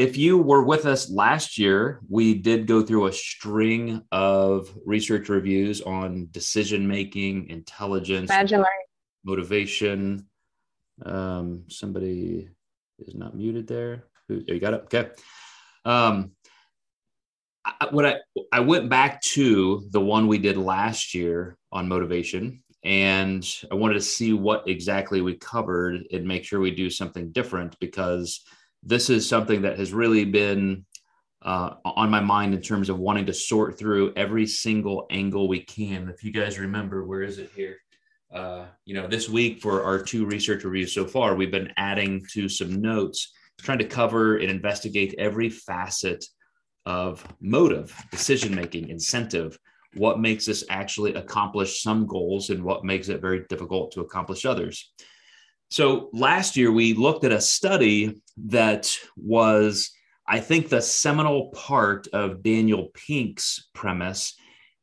if you were with us last year, we did go through a string of research reviews on decision making, intelligence, motivation. Um, somebody is not muted there. Who, you got it. Okay. Um, I, what I I went back to the one we did last year on motivation, and I wanted to see what exactly we covered and make sure we do something different because this is something that has really been uh, on my mind in terms of wanting to sort through every single angle we can. If you guys remember, where is it here? Uh, you know, this week for our two research reviews so far, we've been adding to some notes, trying to cover and investigate every facet of motive, decision making, incentive, what makes us actually accomplish some goals and what makes it very difficult to accomplish others. So last year, we looked at a study that was, I think, the seminal part of Daniel Pink's premise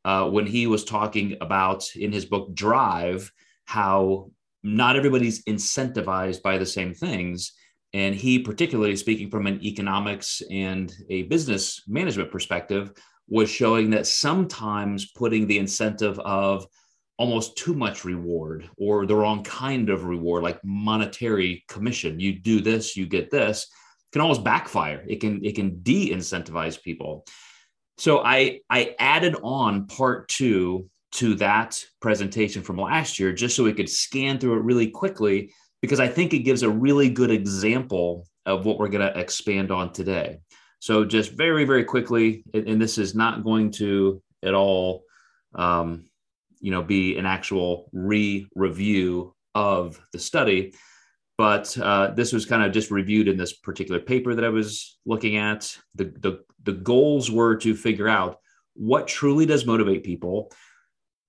uh, when he was talking about in his book Drive how not everybody's incentivized by the same things. And he, particularly speaking from an economics and a business management perspective, was showing that sometimes putting the incentive of almost too much reward or the wrong kind of reward, like monetary commission. You do this, you get this, can almost backfire. It can it can de-incentivize people. So I I added on part two to that presentation from last year just so we could scan through it really quickly because I think it gives a really good example of what we're going to expand on today. So just very very quickly, and, this is not going to at all um, you know be an actual re-review of the study. But uh, this was kind of just reviewed in this particular paper that i was looking at. The, the the goals were to figure out what truly does motivate people.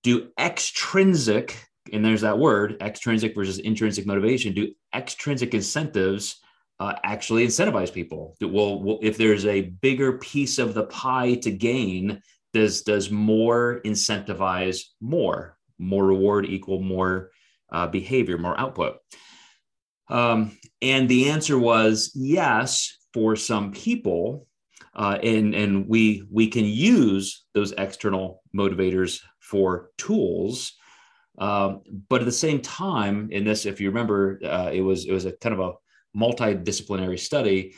Do extrinsic and there's that word extrinsic versus intrinsic motivation do extrinsic incentives uh, actually incentivize people? Well, well if there's a bigger piece of the pie to gain does does more incentivize more more reward equal more uh, behavior more output? Um, and the answer was yes for some people uh, and and we we can use those external motivators for tools um, but at the same time in this if you remember uh, it was it was a kind of a multidisciplinary study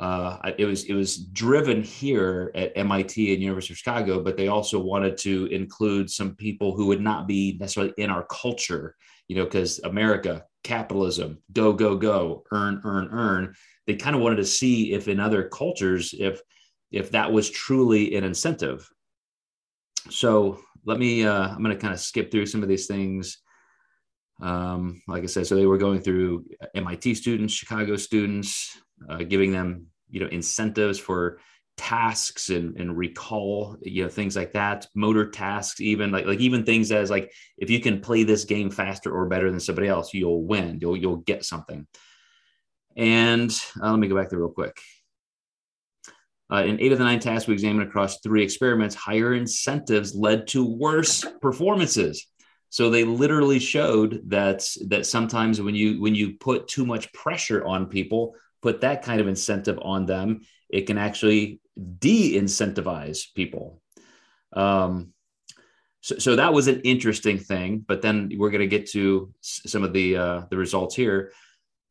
uh, it was it was driven here at MIT and University of Chicago, but they also wanted to include some people who would not be necessarily in our culture, you know, because America, capitalism, go go go, earn earn earn. They kind of wanted to see if in other cultures, if if that was truly an incentive. So let me. Uh, I'm going to kind of skip through some of these things. Um, like I said, so they were going through MIT students, Chicago students, uh, giving them you know incentives for tasks and, and recall you know things like that motor tasks even like like even things as like if you can play this game faster or better than somebody else you'll win. You'll you'll get something. And uh, let me go back there real quick. Uh, in eight of the nine tasks we examined across three experiments higher incentives led to worse performances. So they literally showed that that sometimes when you when you put too much pressure on people put that kind of incentive on them, it can actually de incentivize people. Um, so, so, that was an interesting thing, but then we're going to get to some of the uh, the results here.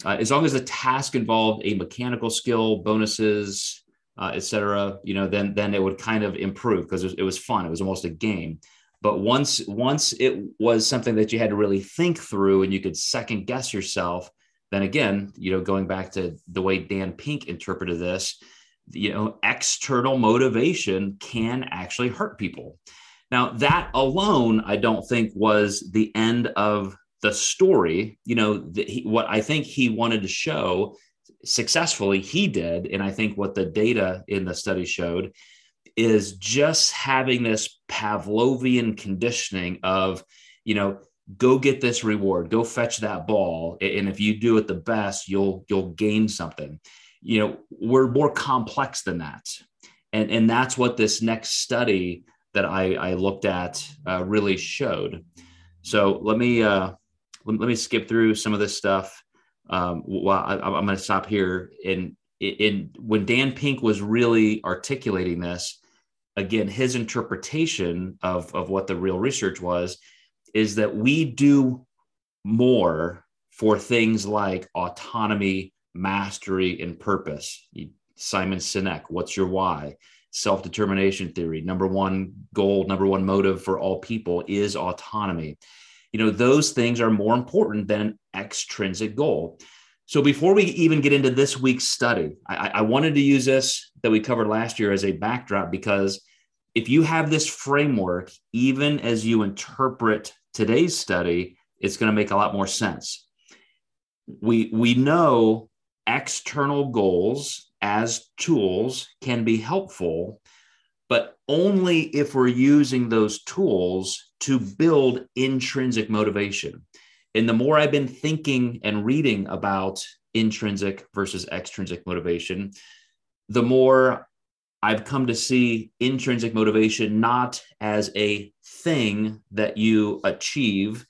Uh, as long as the task involved a mechanical skill, bonuses, uh, etc., you know, then then it would kind of improve because it, it was fun. It was almost a game. But once once it was something that you had to really think through and you could second guess yourself, then again, you know, going back to the way Dan Pink interpreted this, you know, external motivation can actually hurt people. Now, that alone, I don't think was the end of the story. You know, the, he, what I think he wanted to show successfully, he did. And I think what the data in the study showed is just having this Pavlovian conditioning of, you know, go get this reward. Go fetch that ball. And if you do it the best you'll you'll gain something. You know we're more complex than that. And and that's what this next study that i i looked at uh, really showed. So let me uh let, let, me skip through some of this stuff. Um well I, i'm going to stop here. And in when Dan Pink was really articulating this, again, his interpretation of, of what the real research was is that we do more for things like autonomy, mastery, and purpose. Simon Sinek, what's your why? Self determination theory. Number one goal, number one motive for all people is autonomy. You know, those things are more important than an extrinsic goal. So before we even get into this week's study, I, I, wanted to use this that we covered last year as a backdrop because if you have this framework, even as you interpret today's study, it's going to make a lot more sense. We we know external goals as tools can be helpful, but only if we're using those tools to build intrinsic motivation. And the more I've been thinking and reading about intrinsic versus extrinsic motivation, the more I've come to see intrinsic motivation not as a thing that you achieve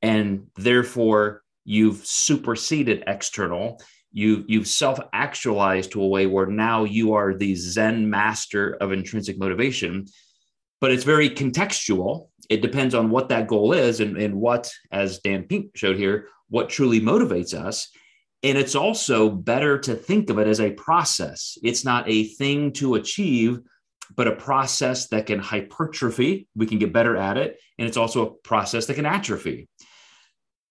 and therefore you've superseded external. You, you've self actualized to a way where now you are the Zen master of intrinsic motivation. But it's very contextual it depends on what that goal is and, and what, as Dan Pink showed here, what truly motivates us. And it's also better to think of it as a process. It's not a thing to achieve, but a process that can hypertrophy. We can get better at it. And it's also a process that can atrophy.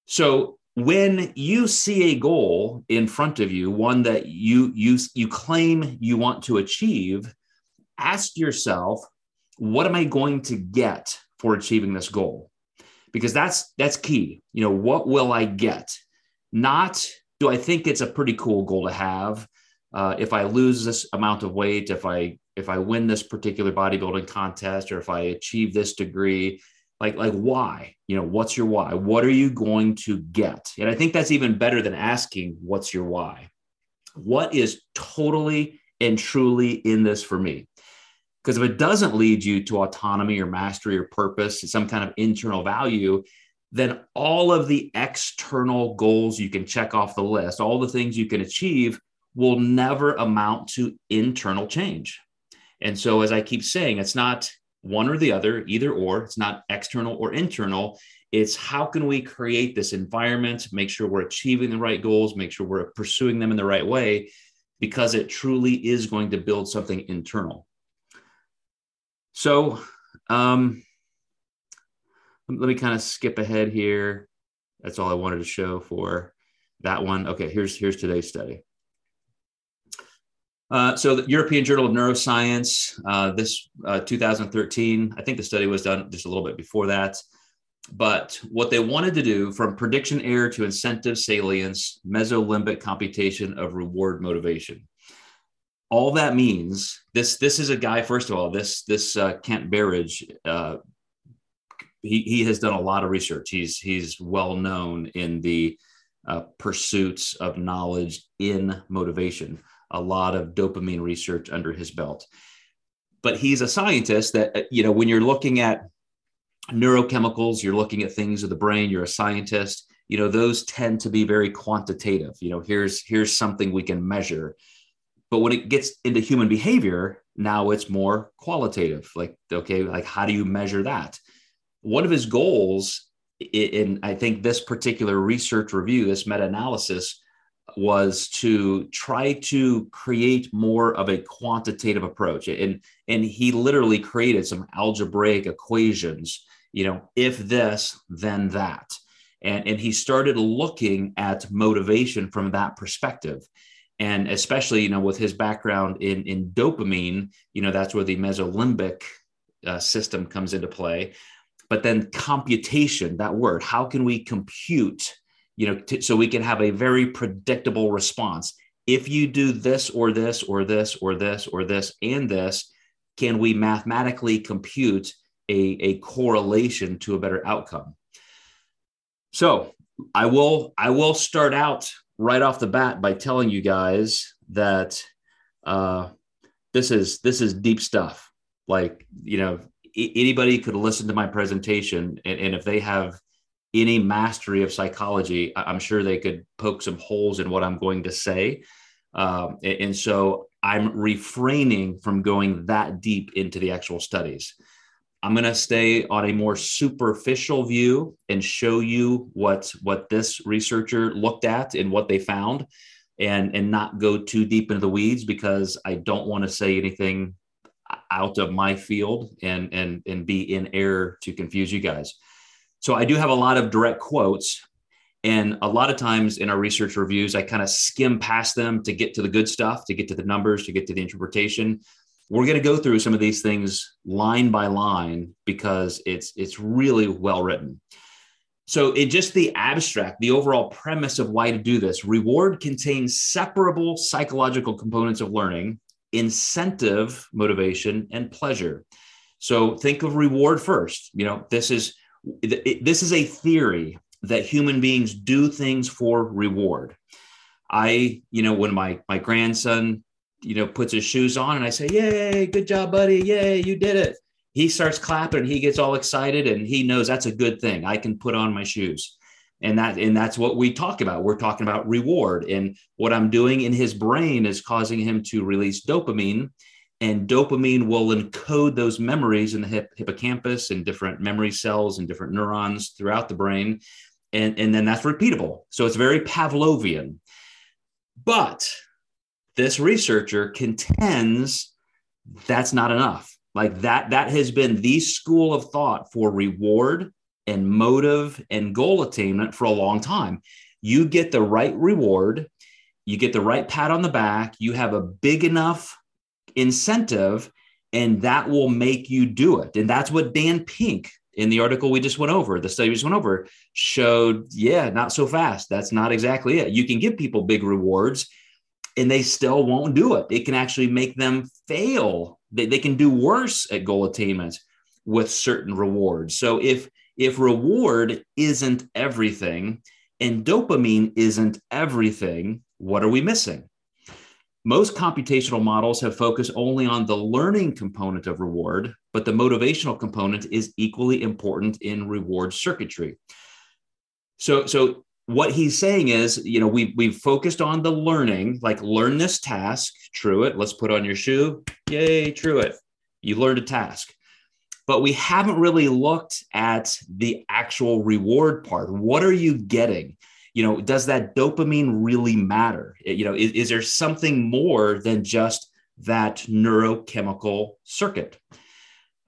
So when you see a goal in front of you, one that you you you claim you want to achieve, ask yourself, what am I going to get for achieving this goal because that's that's key you know what will i get not do i think it's a pretty cool goal to have? Uh, if i lose this amount of weight if i if i win this particular bodybuilding contest or if i achieve this degree like like why? You know what's your why? What are you going to get? And i think that's even better than asking what's your why? What is totally and truly in this for me? Because if it doesn't lead you to autonomy or mastery or purpose, some kind of internal value, then all of the external goals you can check off the list, all the things you can achieve will never amount to internal change. And so, as I keep saying, it's not one or the other, either or, it's not external or internal. It's how can we create this environment, make sure we're achieving the right goals, make sure we're pursuing them in the right way, because it truly is going to build something internal. So um, let me kind of skip ahead here. That's all I wanted to show for that one. Okay, here's here's today's study. Uh, so the European Journal of Neuroscience, uh, this uh, 2013, I think the study was done just a little bit before that. But what they wanted to do from prediction error to incentive salience, mesolimbic computation of reward motivation all that means this this is a guy first of all this this uh, kent berridge uh, he, he has done a lot of research he's he's well known in the uh, pursuits of knowledge in motivation a lot of dopamine research under his belt but he's a scientist that uh, you know when you're looking at neurochemicals you're looking at things of the brain you're a scientist you know those tend to be very quantitative you know here's here's something we can measure but when it gets into human behavior, now it's more qualitative. Like, okay, like how do you measure that? One of his goals, in I think this particular research review, this meta analysis, was to try to create more of a quantitative approach. And, and he literally created some algebraic equations, you know, if this, then that. And, and he started looking at motivation from that perspective and especially you know with his background in in dopamine you know that's where the mesolimbic uh, system comes into play but then computation that word how can we compute you know t- so we can have a very predictable response if you do this or this or this or this or this and this can we mathematically compute a, a correlation to a better outcome so i will i will start out right off the bat by telling you guys that uh, this is this is deep stuff. Like you know, anybody could listen to my presentation, and, and, if they have any mastery of psychology, I'm sure they could poke some holes in what I'm going to say. Um, and so I'm refraining from going that deep into the actual studies. I'm going to stay on a more superficial view and show you what what this researcher looked at and what they found and and not go too deep into the weeds because I don't want to say anything out of my field and and and be in error to confuse you guys. So I do have a lot of direct quotes and a lot of times in our research reviews, I kind of skim past them to get to the good stuff, to get to the numbers, to get to the interpretation. We're going to go through some of these things line by line because it's it's really well written. So, in just the abstract, the overall premise of why to do this, reward contains separable psychological components of learning, incentive, motivation, and pleasure. So, think of reward first. You know, this is this is a theory that human beings do things for reward. I, you know, when my my grandson, you know, puts his shoes on and I say, "Yay, good job, buddy. Yay, you did it." He starts clapping, he gets all excited and he knows that's a good thing. I can put on my shoes. And that and that's what we talk about. We're talking about reward and what I'm doing in his brain is causing him to release dopamine and dopamine will encode those memories in the hip, hippocampus and different memory cells and different neurons throughout the brain and, and then that's repeatable. So it's very Pavlovian. But this researcher contends that's not enough. Like that, that has been the school of thought for reward and motive and goal attainment for a long time. You get the right reward, you get the right pat on the back, you have a big enough incentive, and that will make you do it. And that's what Dan Pink in the article we just went over, the study we just went over, showed, yeah, not so fast. That's not exactly it. You can give people big rewards and they still won't do it. It can actually make them fail. They, they can do worse at goal attainment with certain rewards. So if if reward isn't everything and dopamine isn't everything, what are we missing? Most computational models have focused only on the learning component of reward, but the motivational component is equally important in reward circuitry. So, so what he's saying is, you know, we we've focused on the learning, like learn this task, true it. Let's put on your shoe. Yay, true it. You learned a task. But we haven't really looked at the actual reward part. What are you getting? You know, does that dopamine really matter? You know, is, is there something more than just that neurochemical circuit?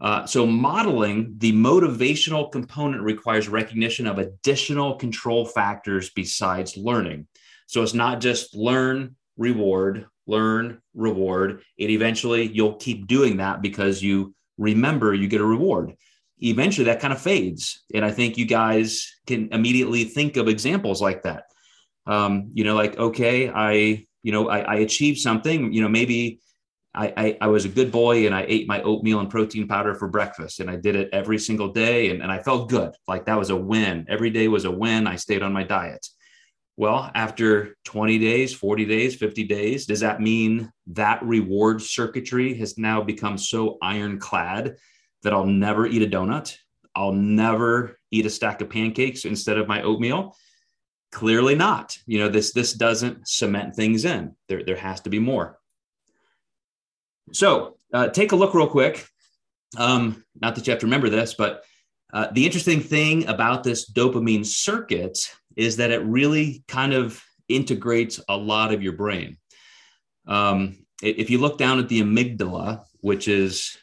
Uh, so, modeling the motivational component requires recognition of additional control factors besides learning. So, it's not just learn, reward, learn, reward. It eventually you'll keep doing that because you remember you get a reward. Eventually, that kind of fades. And I think you guys can immediately think of examples like that. Um, you know, like, okay, I, you know, I, I achieved something, you know, maybe I, I, I, was a good boy and I ate my oatmeal and protein powder for breakfast and I did it every single day and, and I felt good. Like that was a win. Every day was a win. I stayed on my diet. Well, after 20 days, 40 days, 50 days, does that mean that reward circuitry has now become so ironclad that I'll never eat a donut? I'll never eat a stack of pancakes instead of my oatmeal? Clearly not. You know, this this doesn't cement things in. There, there has to be more. So uh, take a look real quick. Um, not that you have to remember this, but uh, the interesting thing about this dopamine circuit is that it really kind of integrates a lot of your brain. Um, if you look down at the amygdala, which is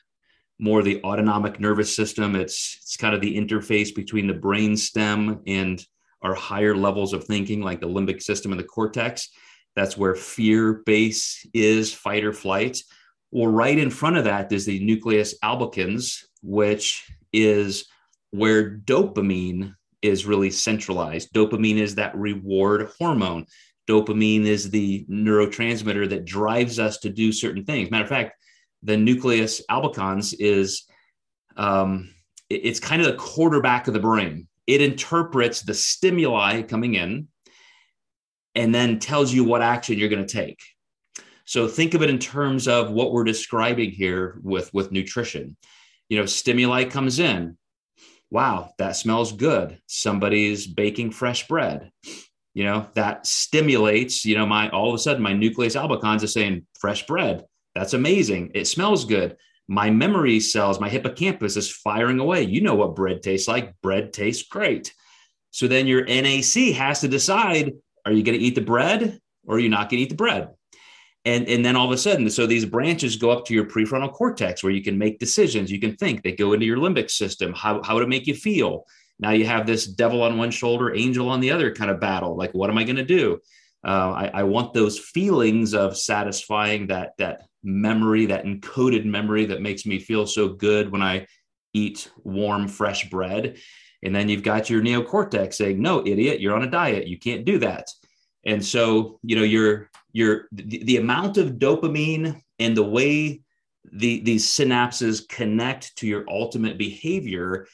more the autonomic nervous system, it's it's kind of the interface between the brain stem and our higher levels of thinking, like the limbic system and the cortex. That's where fear base is, fight or flight. Well, right in front of that is the nucleus accumbens, which is where dopamine is really centralized. Dopamine is that reward hormone. Dopamine is the neurotransmitter that drives us to do certain things. Matter of fact, the nucleus accumbens is um, it's kind of the quarterback of the brain. It interprets the stimuli coming in and then tells you what action you're going to take. So think of it in terms of what we're describing here with, with nutrition. You know, stimuli comes in. Wow, that smells good. Somebody's baking fresh bread. you know, that stimulates, you know, my all of a sudden my nucleus accumbens is saying fresh bread. That's amazing. It smells good. My memory cells, my hippocampus is firing away. You know what bread tastes like. Bread tastes great. So then your NAC has to decide are you going to eat the bread or are you not going to eat the bread? And, and then all of a sudden, so these branches go up to your prefrontal cortex where you can make decisions, you can think, they go into your limbic system. How, how would it make you feel? Now you have this devil on one shoulder, angel on the other kind of battle. Like, what am I going to do? Uh, I, I, want those feelings of satisfying that that memory, that encoded memory that makes me feel so good when I eat warm, fresh bread. And then you've got your neocortex saying, "No, idiot, you're on a diet. You can't do that." And so, you know, your your the, the amount of dopamine and the way the these synapses connect to your ultimate behavior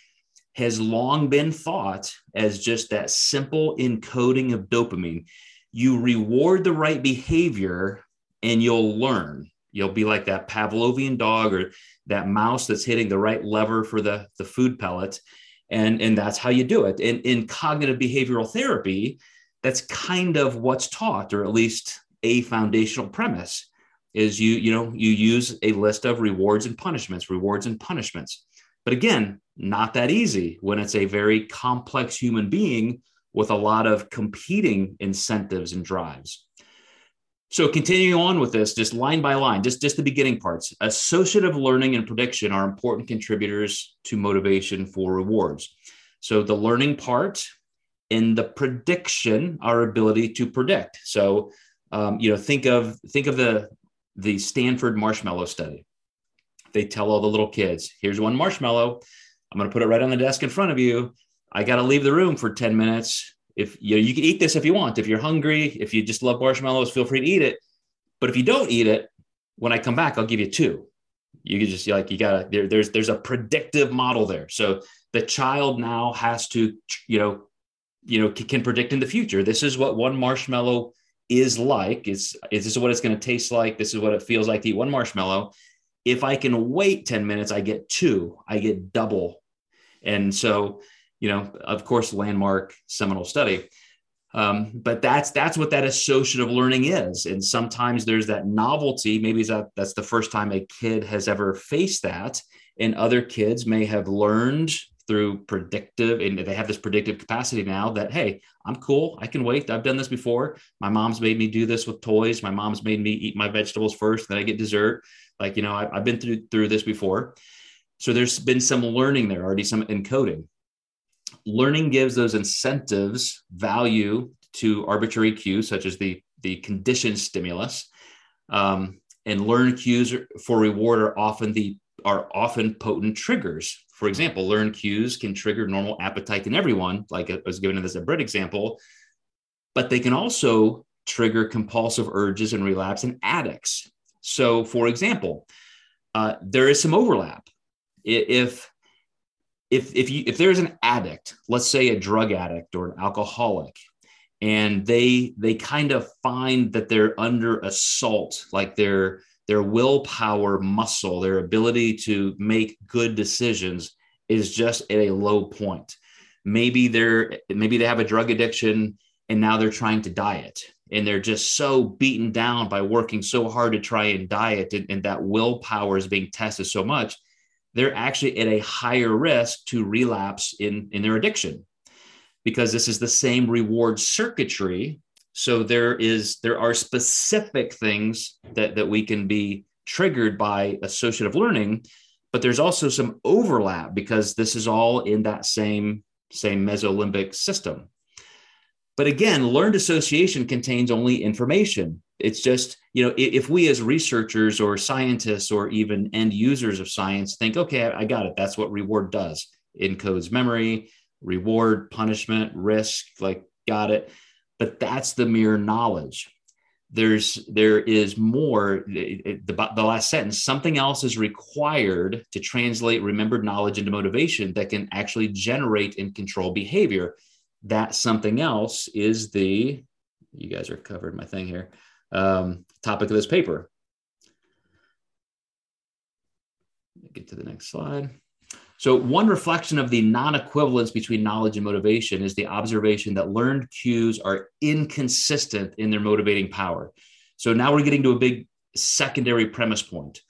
has long been thought as just that simple encoding of dopamine. You reward the right behavior and you'll learn. You'll be like that Pavlovian dog or that mouse that's hitting the right lever for the, the food pellet. And, and that's how you do it. And in cognitive behavioral therapy, that's kind of what's taught, or at least a foundational premise is you, you know, you use a list of rewards and punishments, rewards and punishments. But again, not that easy when it's a very complex human being with a lot of competing incentives and drives. So continuing on with this, just line by line, just, just the beginning parts. Associative learning and prediction are important contributors to motivation for rewards. So the learning part in the prediction, our ability to predict. So um, you know, think of think of the the Stanford marshmallow study. They tell all the little kids, here's one marshmallow. I'm going to put it right on the desk in front of you. I got to leave the room for 10 minutes. If you know, you can eat this if you want. If you're hungry, if you just love marshmallows, feel free to eat it. But if you don't eat it, when I come back, I'll give you two. You can just like you gotta there, there's there's a predictive model there. So the child now has to you know you know can predict in the future. This is what one marshmallow is like. It's is this what it's going to taste like? This is what it feels like to eat one marshmallow. If I can wait 10 minutes, I get two, I get double. And so, you know, of course, landmark seminal study. Um, but that's that's what that associative learning is. And sometimes there's that novelty. Maybe that that's the first time a kid has ever faced that. And other kids may have learned through predictive and they have this predictive capacity now that hey i'm cool i can wait i've done this before my mom's made me do this with toys my mom's made me eat my vegetables first then i get dessert like, you know, I, have been through through this before. So there's been some learning there, already some encoding. Learning gives those incentives value to arbitrary cues, such as the the conditioned stimulus. Um, and learned cues for reward are often the are often potent triggers. For example, learned cues can trigger normal appetite in everyone, like I was given as a bread example, but they can also trigger compulsive urges and relapse in addicts. So, for example, uh, there is some overlap. If if if you if there's an addict, let's say a drug addict or an alcoholic, and they they kind of find that they're under assault, like their their willpower muscle, their ability to make good decisions is just at a low point. Maybe they're maybe they have a drug addiction and now they're trying to diet and they're just so beaten down by working so hard to try and diet and, and, that willpower is being tested so much they're actually at a higher risk to relapse in, in their addiction because this is the same reward circuitry so there is there are specific things that that we can be triggered by associative learning but there's also some overlap because this is all in that same same mesolimbic system but again, learned association contains only information. It's just, you know, if we as researchers or scientists or even end users of science think, okay, I got it. That's what reward does. encodes memory, reward, punishment, risk, like got it. But that's the mere knowledge. There's there is more. the, the last sentence, something else is required to translate remembered knowledge into motivation that can actually generate and control behavior that something else is the you guys are covered my thing here um, topic of this paper get to the next slide So, one reflection of the non equivalence between knowledge and motivation is the observation that learned cues are inconsistent in their motivating power. So, now we're getting to a big secondary premise point.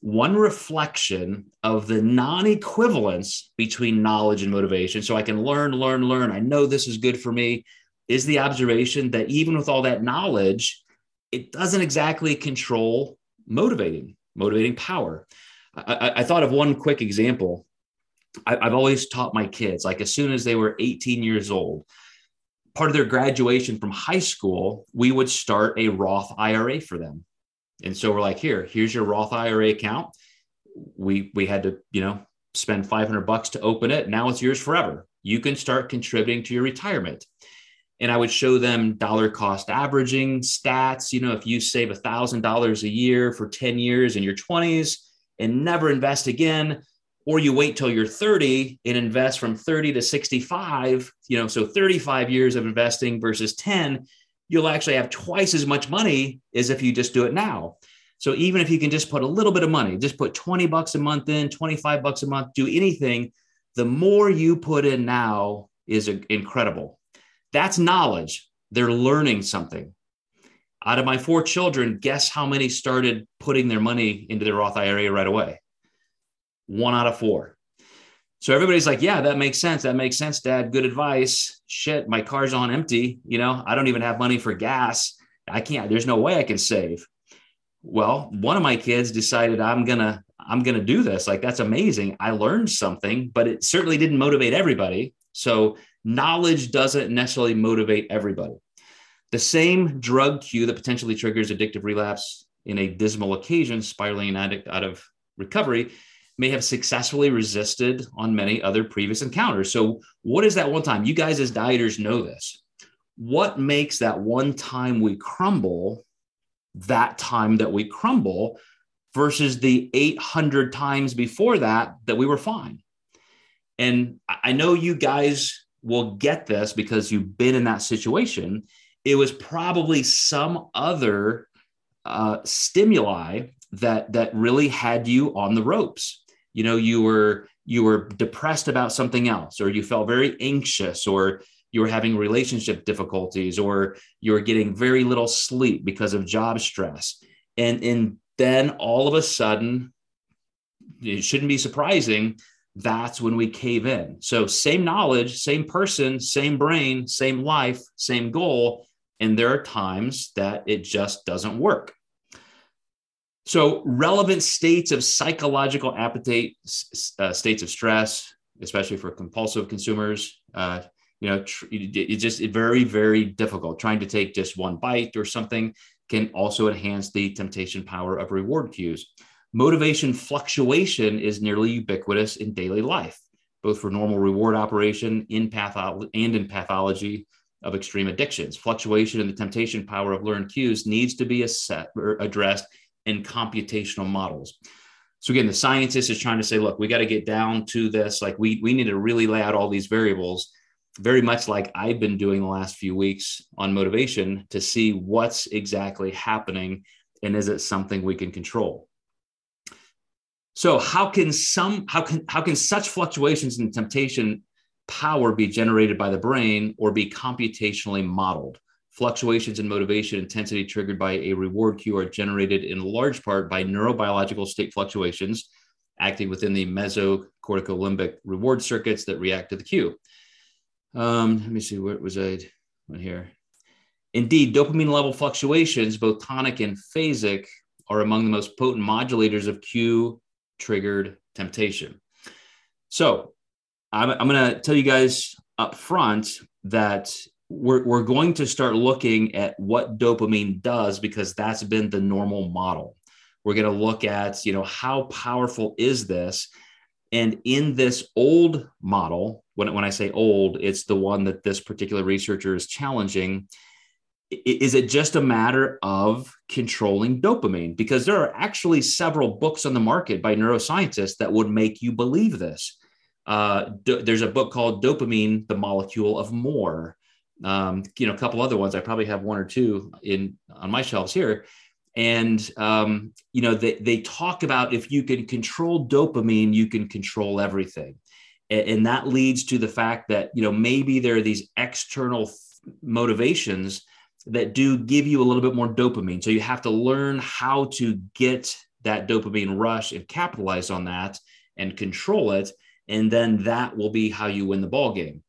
One reflection of the non equivalence between knowledge and motivation. So, I can learn, learn, learn. I know this is good for me, is the observation that even with all that knowledge, it doesn't exactly control motivating, motivating power. I, I, thought of one quick example I've always taught my kids, like as soon as they were 18 years old, part of their graduation from high school, we would start a Roth IRA for them. And so we're like, here, here's your Roth IRA account. We we had to, you know, spend 500 bucks to open it. Now it's yours forever. You can start contributing to your retirement. And I would show them dollar cost averaging stats. You know, if you save $1,000 a year for 10 years in your 20s and never invest again, or you wait till you're 30 and invest from 30 to 65 you know so 35 years of investing versus 10 you'll actually have twice as much money as if you just do it now. So even if you can just put a little bit of money just put 20 bucks a month in 25 bucks a month do anything the more you put in now is incredible. That's knowledge. They're learning something. Out of my four children guess how many started putting their money into their roth ira right away one out of four. So everybody's like, yeah, that makes sense. That makes sense, dad. Good advice. Shit, my car's on empty. You know, I don't even have money for gas. I can't, there's no way I can save. Well, one of my kids decided I'm going to, I'm going to do this. Like, that's amazing. I learned something, but it certainly didn't motivate everybody. So knowledge doesn't necessarily motivate everybody. The same drug cue that potentially triggers addictive relapse in a dismal occasion, spiraling an addict out of recovery, may have successfully resisted on many other previous encounters. So, what is that one time? You guys, as dieters, know this. What makes that one time we crumble that time that we crumble versus the 800 times before that that we were fine? And I know you guys will get this because you've been in that situation. It was probably some other uh, stimuli that that really had you on the ropes you know you were you were depressed about something else or you felt very anxious or you were having relationship difficulties or you were getting very little sleep because of job stress. And and then all of a sudden it shouldn't be surprising that's when we cave in. So same knowledge same person same brain same life same goal. And there are times that it just doesn't work so, relevant states of psychological appetite, uh, states of stress, especially for compulsive consumers, uh, you know, tr- it's just very, very difficult. Trying to take just one bite or something can also enhance the temptation power of reward cues. Motivation fluctuation is nearly ubiquitous in daily life, both for normal reward operation in patho- and in pathology of extreme addictions. Fluctuation in the temptation power of learned cues needs to be addressed and computational models. So again, the scientist is trying to say, look, we got to get down to this. Like we we need to really lay out all these variables, very much like I've been doing the last few weeks on motivation to see what's exactly happening and is it something we can control. So how can some how can how can such fluctuations in temptation power be generated by the brain or be computationally modeled? Fluctuations in motivation intensity triggered by a reward cue are generated in large part by neurobiological state fluctuations acting within the mesocorticolimbic reward circuits that react to the cue. Um, let me see, what was I on here? Indeed, dopamine level fluctuations, both tonic and phasic, are among the most potent modulators of cue triggered temptation. So, I'm, I'm going to tell you guys up front that we're, we're going to start looking at what dopamine does because that's been the normal model. We're going to look at you know how powerful is this? And in this old model when, when i say old it's the one that this particular researcher is challenging. Is it just a matter of controlling dopamine? Because there are actually several books on the market by neuroscientists that would make you believe this. Uh, do, there's a book called dopamine the molecule of more um, you know, a couple other ones. I probably have one or two in on my shelves here. And um, you know, they, they talk about if you can control dopamine, you can control everything. And, and that leads to the fact that you know maybe there are these external motivations that do give you a little bit more dopamine. So you have to learn how to get that dopamine rush and capitalize on that and control it. And then that will be how you win the ball game.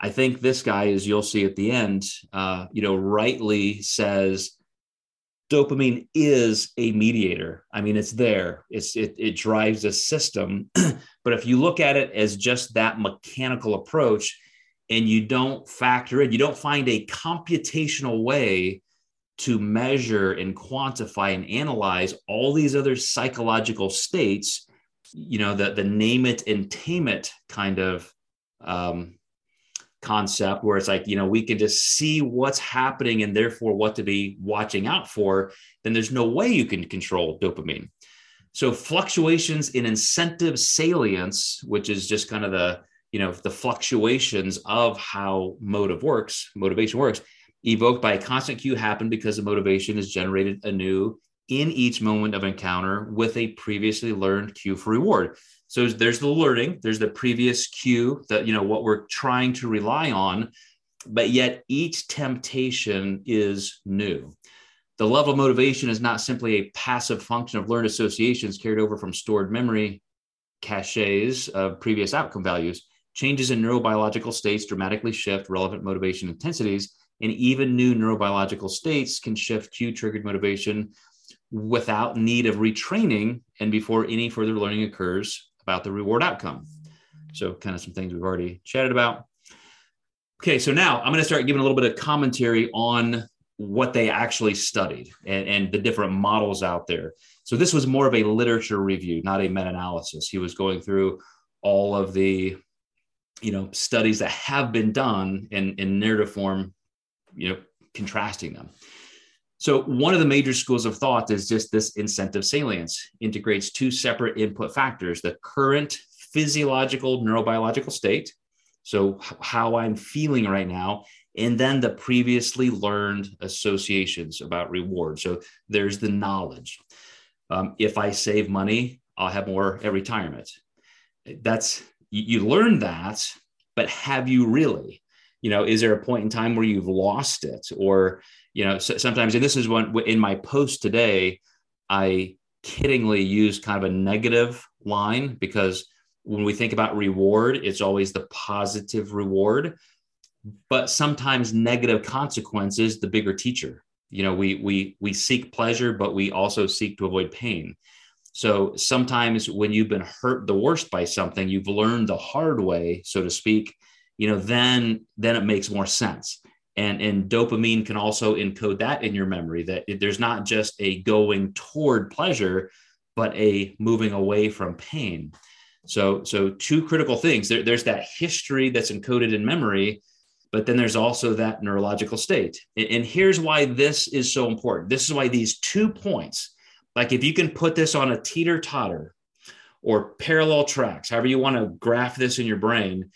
I think this guy, as you'll see at the end, uh, you know, rightly says dopamine is a mediator. I mean, it's there. It's it, it drives a system. but if you look at it as just that mechanical approach, and you don't factor in, you don't find a computational way to measure and quantify and analyze all these other psychological states, you know, the, the name it and tame it kind of um, concept where it's like, you know, we can just see what's happening and therefore what to be watching out for, then there's no way you can control dopamine. So fluctuations in incentive salience, which is just kind of the you know the fluctuations of how motive works motivation works evoked by a constant cue happen because the motivation is generated anew in each moment of encounter with a previously learned cue for reward so there's the learning there's the previous cue that you know what we're trying to rely on but yet each temptation is new. The level of motivation is not simply a passive function of learned associations carried over from stored memory caches of previous outcome values. Changes in neurobiological states dramatically shift relevant motivation intensities, and even new neurobiological states can shift cue triggered motivation without need of retraining and before any further learning occurs about the reward outcome. So, kind of some things we've already chatted about. Okay, so now I'm going to start giving a little bit of commentary on what they actually studied and, and, the different models out there. So this was more of a literature review, not a meta-analysis. He was going through all of the you know studies that have been done in in narrative form you know contrasting them so one of the major schools of thought is just this incentive salience integrates two separate input factors the current physiological neurobiological state so how i'm feeling right now and then the previously learned associations about reward. So there's the knowledge. Um, if i save money i'll have more at retirement that's you, you learn that, but have you really? You know, is there a point in time where you've lost it, or you know, sometimes, and this is one in my post today, I kiddingly use kind of a negative line because when we think about reward, it's always the positive reward, but sometimes negative consequences, the bigger teacher. You know, we we we seek pleasure, but we also seek to avoid pain. So sometimes when you've been hurt the worst by something, you've learned the hard way, so to speak, you know, then then it makes more sense. And and dopamine can also encode that in your memory that there's not just a going toward pleasure, but a moving away from pain. So so two critical things. There, there's that history that's encoded in memory, but then there's also that neurological state. And, and here's why this is so important. This is why these two points like if you can put this on a teeter totter or parallel tracks, however you want to graph this in your brain,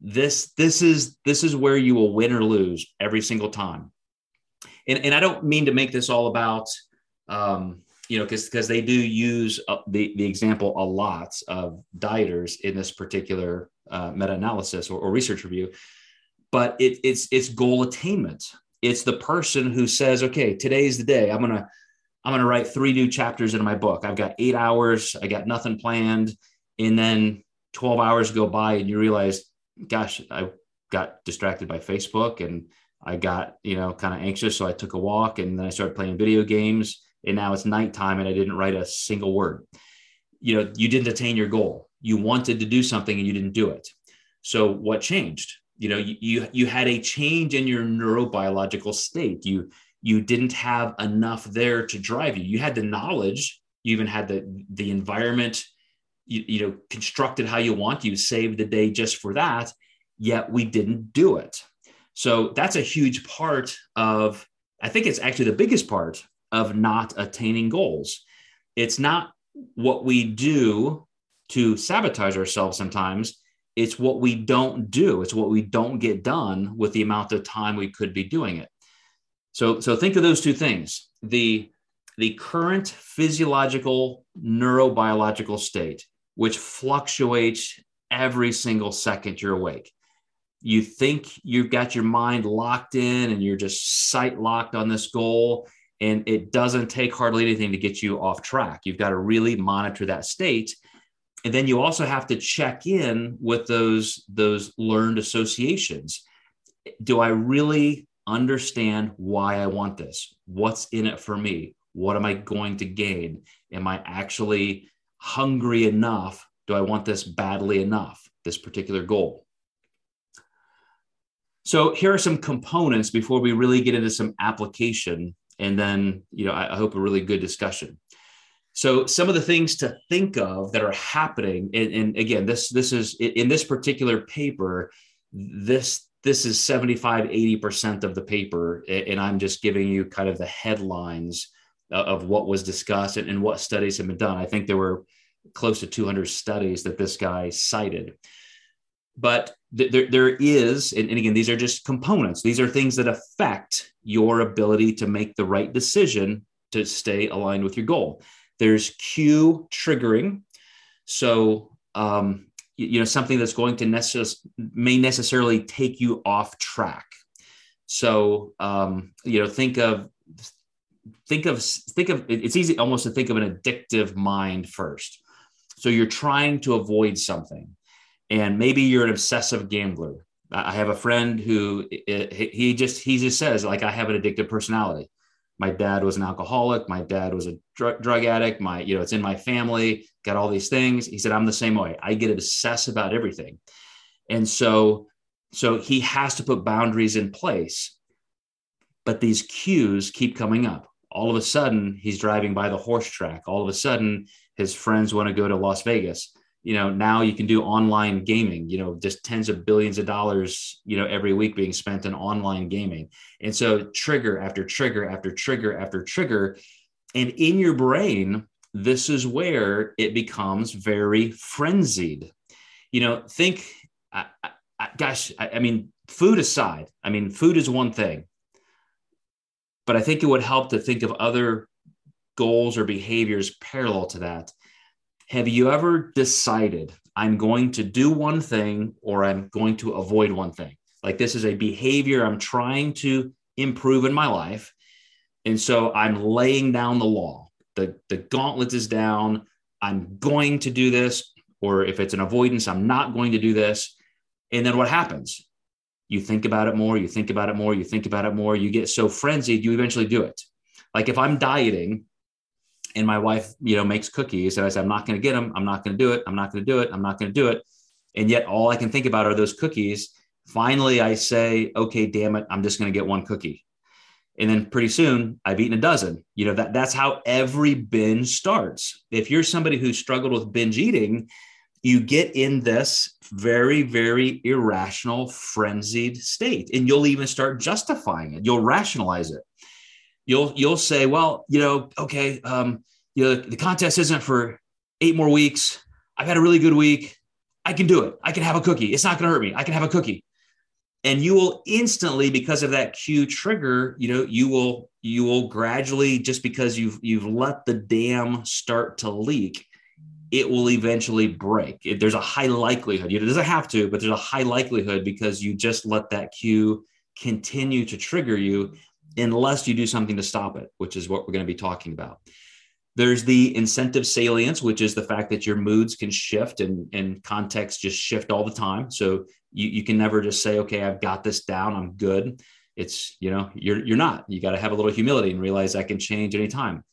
this this is this is where you will win or lose every single time. And, and I don't mean to make this all about um, you know because because they do use uh, the the example a lot of dieters in this particular uh, meta-analysis or, or research review but it, it's it's goal attainment it's the person who says okay today's the day i'm gonna I'm to write three new chapters in my book. I've got eight hours, I got nothing planned. And then 12 hours go by and you realize, gosh, I got distracted by Facebook and I got, you know, kind of anxious. So I took a walk and then I started playing video games. And now it's nighttime and I didn't write a single word. You know, you didn't attain your goal. You wanted to do something and you didn't do it. So what changed? You know, you, you, you had a change in your neurobiological state. You you didn't have enough there to drive you. You had the knowledge, you even had the the environment, you, you know, constructed how you want. You saved the day just for that, yet we didn't do it. So that's a huge part of, I think it's actually the biggest part of not attaining goals. It's not what we do to sabotage ourselves sometimes. It's what we don't do. It's what we don't get done with the amount of time we could be doing it. So, so think of those two things. The the current physiological neurobiological state, which fluctuates every single second you're awake. You think you've got your mind locked in and you're just sight locked on this goal, and it doesn't take hardly anything to get you off track. You've got to really monitor that state. And then you also have to check in with those, those learned associations. Do I really understand why I want this? What's in it for me? What am I going to gain? Am I actually hungry enough? Do I want this badly enough, this particular goal? So here are some components before we really get into some application. And then, you know, I, hope a really good discussion. So some of the things to think of that are happening, and, and again, this this is in this particular paper, this this is 75 80% of the paper and i'm just giving you kind of the headlines of what was discussed and, what studies have been done. I think there were close to 200 studies that this guy cited. But th- there, there is and, and again these are just components. These are things that affect your ability to make the right decision to stay aligned with your goal. There's cue triggering. So um, you know something that's going to necess- may necessarily take you off track. So um, you know think of think of think of it's easy almost to think of an addictive mind first. So you're trying to avoid something and maybe you're an obsessive gambler. I have a friend who he just he just says like i have an addictive personality. My dad was an alcoholic. My dad was a dr- drug addict. My you know it's in my family. Got all these things. He said i'm the same way. I get obsessed about everything. And so so he has to put boundaries in place but these cues keep coming up all of a sudden he's driving by the horse track. All of a sudden his friends want to go to las vegas. You know now you can do online gaming you know just tens of billions of dollars you know every week being spent in online gaming. And so trigger after trigger after trigger after trigger. And in your brain this is where it becomes very frenzied. You know think I, I, gosh I, I mean food aside i mean food is one thing but i think it would help to think of other goals or behaviors parallel to that have you ever decided I'm going to do one thing or I'm going to avoid one thing? Like this is a behavior I'm trying to improve in my life. And so I'm laying down the law. The, the gauntlet is down. I'm going to do this. Or if it's an avoidance, I'm not going to do this. And then what happens? You think about it more, you think about it more, you think about it more, you get so frenzied, you eventually do it. Like if I'm dieting and my wife, you know, makes cookies, and I said, I'm not going to get them. I'm not going to do it. I'm not going to do it. I'm not going to do it. And yet, all I can think about are those cookies. Finally, I say, okay, damn it, I'm just going to get one cookie. And then pretty soon, I've eaten a dozen. You know that that's how every binge starts. If you're somebody who struggled with binge eating, you get in this very, very irrational, frenzied state, and you'll even start justifying it. You'll rationalize it you'll you'll say, well, you know, okay, um, you know, the contest isn't for eight more weeks. I've had a really good week. I can do it. I can have a cookie. It's not going to hurt me. I can have a cookie. And you will instantly, because of that cue trigger, you know, you will you will gradually, just because you've you've let the dam start to leak, it will eventually break. It, there's a high likelihood. It doesn't have to, but there's a high likelihood because you just let that cue continue to trigger you unless you do something to stop it, which is what we're going to be talking about. There's the incentive salience, which is the fact that your moods can shift and, and context just shift all the time. So you, you can never just say, okay, I've got this down, I'm good. It's, you know, you're, you're not. You got to have a little humility and realize that can change anytime.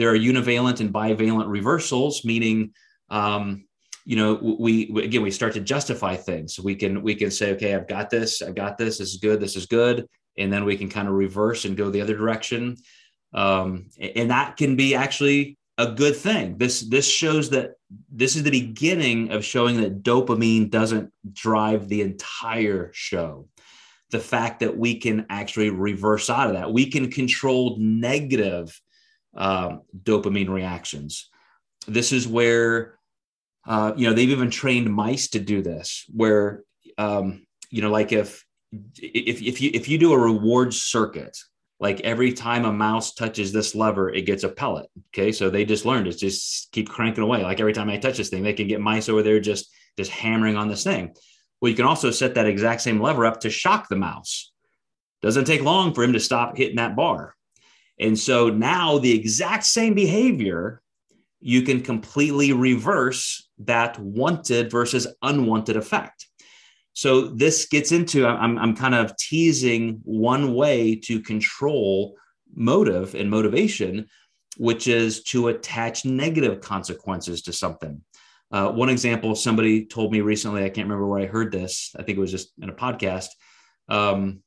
There are univalent and bivalent reversals, meaning, um, you know, we, we again we start to justify things. We can we can say, okay, I've got this, I've got this. This is good. This is good and then we can kind of reverse and go the other direction. Um, and that can be actually a good thing. This this shows that this is the beginning of showing that dopamine doesn't drive the entire show. The fact that we can actually reverse out of that, we can control negative um, dopamine reactions. This is where uh, you know they've even trained mice to do this, where um, you know, like if if, if you if you do a reward circuit like every time a mouse touches this lever, it gets a pellet. Okay. So they just learned to just keep cranking away. Like every time I touch this thing, they can get mice over there just, just hammering on this thing. Well, you can also set that exact same lever up to shock the mouse. Doesn't take long for him to stop hitting that bar. And so now the exact same behavior, you can completely reverse that wanted versus unwanted effect. So this gets into I'm, I'm kind of teasing one way to control motive and motivation, which is to attach negative consequences to something. Uh, one example, somebody told me recently, I can't remember where I heard this. I think it was just in a podcast. Um,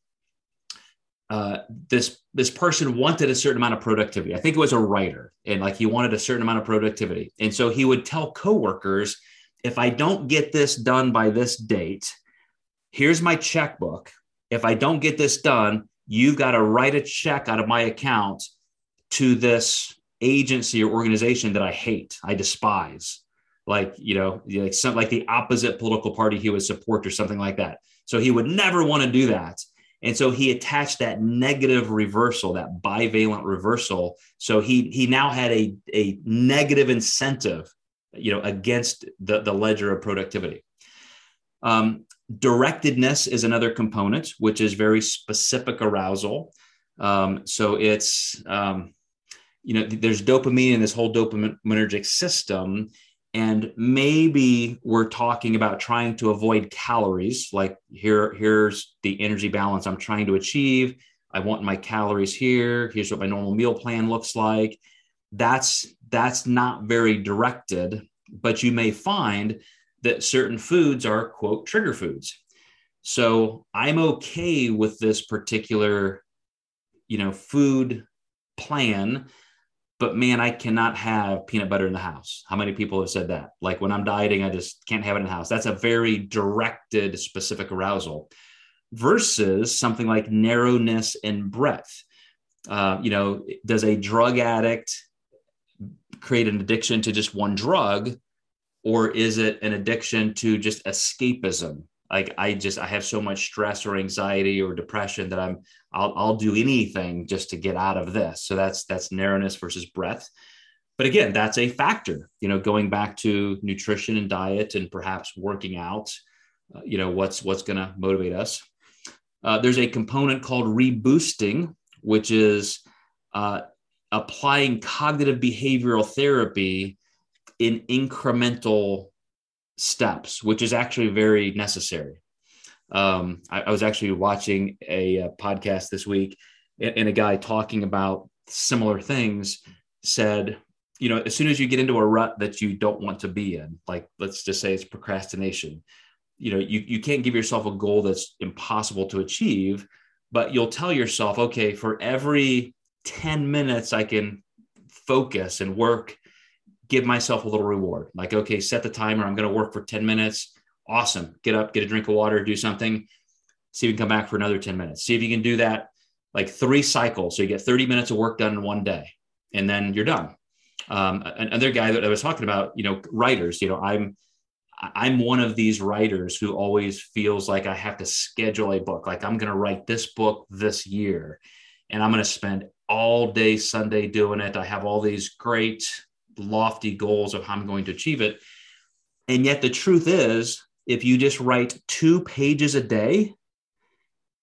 uh, this this person wanted a certain amount of productivity. I think it was a writer, and like he wanted a certain amount of productivity, and so he would tell coworkers, if I don't get this done by this date, here's my checkbook. If I don't get this done, you've got to write a check out of my account to this agency or organization that I hate, I despise. Like, you know, like some like the opposite political party he would support or something like that. So he would never want to do that. And so he attached that negative reversal, that bivalent reversal. So he he now had a, a negative incentive, you know, against the, the ledger of productivity. Um, directedness is another component, which is very specific arousal. Um, so it's, um, you know, there's dopamine in this whole dopaminergic system. And maybe we're talking about trying to avoid calories. Like here, here's the energy balance I'm trying to achieve. I want my calories here. Here's what my normal meal plan looks like. That's that's not very directed, but you may find that certain foods are quote trigger foods so i'm okay with this particular you know food plan but man i cannot have peanut butter in the house. How many people have said that? Like when i'm dieting i just can't have it in the house. That's a very directed specific arousal versus something like narrowness and breadth. Uh, you know does a drug addict create an addiction to just one drug or is it an addiction to just escapism like i just i have so much stress or anxiety or depression that i'm i'll, I'll do anything just to get out of this. So that's that's narrowness versus breadth. But again that's a factor you know going back to nutrition and diet and perhaps working out uh, you know what's what's going to motivate us. Uh, there's a component called reboosting which is uh, applying cognitive behavioral therapy in incremental steps, which is actually very necessary. Um, I, I, was actually watching a, a, podcast this week, and, and a guy talking about similar things said, you know, as soon as you get into a rut that you don't want to be in, like let's just say it's procrastination, you know, you, you can't give yourself a goal that's impossible to achieve, but you'll tell yourself, okay, for every 10 minutes I can focus and work give myself a little reward. Like, okay, set the timer. I'm going to work for 10 minutes. Awesome. Get up, get a drink of water, do something. See if you can come back for another 10 minutes. See if you can do that like three cycles. So you get 30 minutes of work done in one day and then you're done. Um, another guy that I was talking about, you know, writers, you know, I'm, I'm one of these writers who always feels like I have to schedule a book. Like I'm going to write this book this year and I'm going to spend all day Sunday doing it. I have all these great lofty goals of how I'm going to achieve it. And yet the truth is, if you just write two pages a day,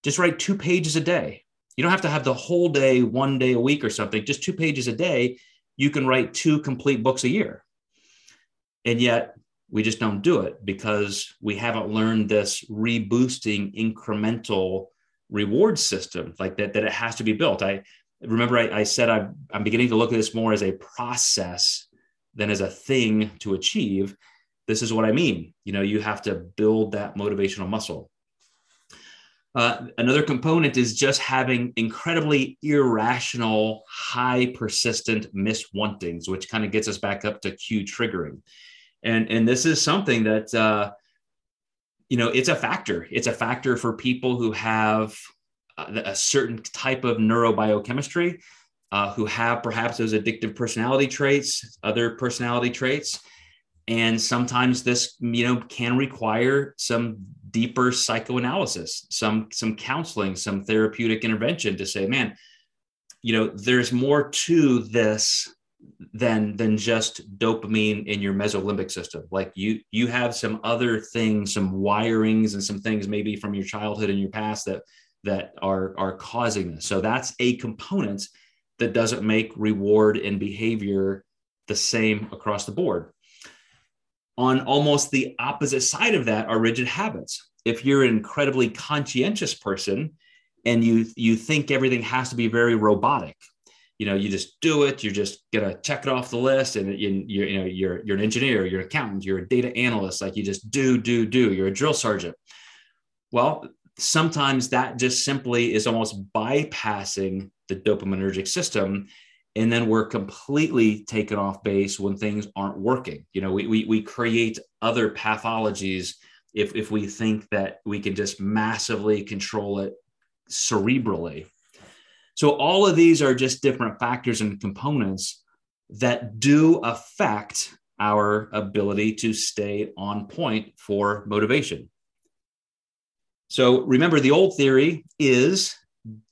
just write two pages a day. You don't have to have the whole day, one day a week or something, just two pages a day. You can write two complete books a year. And yet we just don't do it because we haven't learned this reboosting incremental reward system like that, that it has to be built. I, remember I, I said I'm, I'm beginning to look at this more as a process than as a thing to achieve. This is what I mean. You know, you have to build that motivational muscle. Uh, another component is just having incredibly irrational, high persistent miswantings, which kind of gets us back up to cue triggering. And, and this is something that, uh, you know, it's a factor. It's a factor for people who have a certain type of neurobiochemistry, uh, who have perhaps those addictive personality traits, other personality traits. And sometimes this, you know, can require some deeper psychoanalysis, some some counseling, some therapeutic intervention to say, man, you know, there's more to this than than just dopamine in your mesolimbic system like you you have some other things some wirings and some things maybe from your childhood and your past that that are are causing this. So that's a component that doesn't make reward and behavior the same across the board. On almost the opposite side of that are rigid habits. If you're an incredibly conscientious person and you you think everything has to be very robotic you know you just do it you're just gonna check it off the list and you, you're you know you're you're an engineer you're an accountant you're a data analyst like you just do do do you're a drill sergeant. Well sometimes that just simply is almost bypassing the dopaminergic system. And then we're completely taken off base when things aren't working. You know we, we, we create other pathologies if, if we think that we can just massively control it cerebrally. So all of these are just different factors and components that do affect our ability to stay on point for motivation. So remember, the old theory is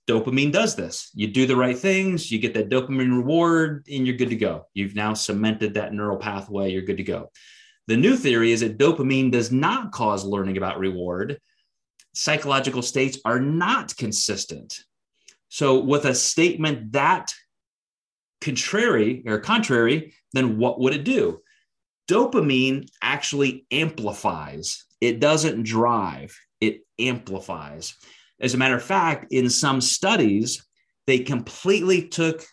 dopamine does this. You do the right things, you get that dopamine reward, and you're good to go. You've now cemented that neural pathway, you're good to go. The new theory is that dopamine does not cause learning about reward. Psychological states are not consistent. So, with a statement that contrary or contrary, then what would it do? Dopamine actually amplifies. It doesn't drive, it amplifies. As a matter of fact, in some studies, they completely took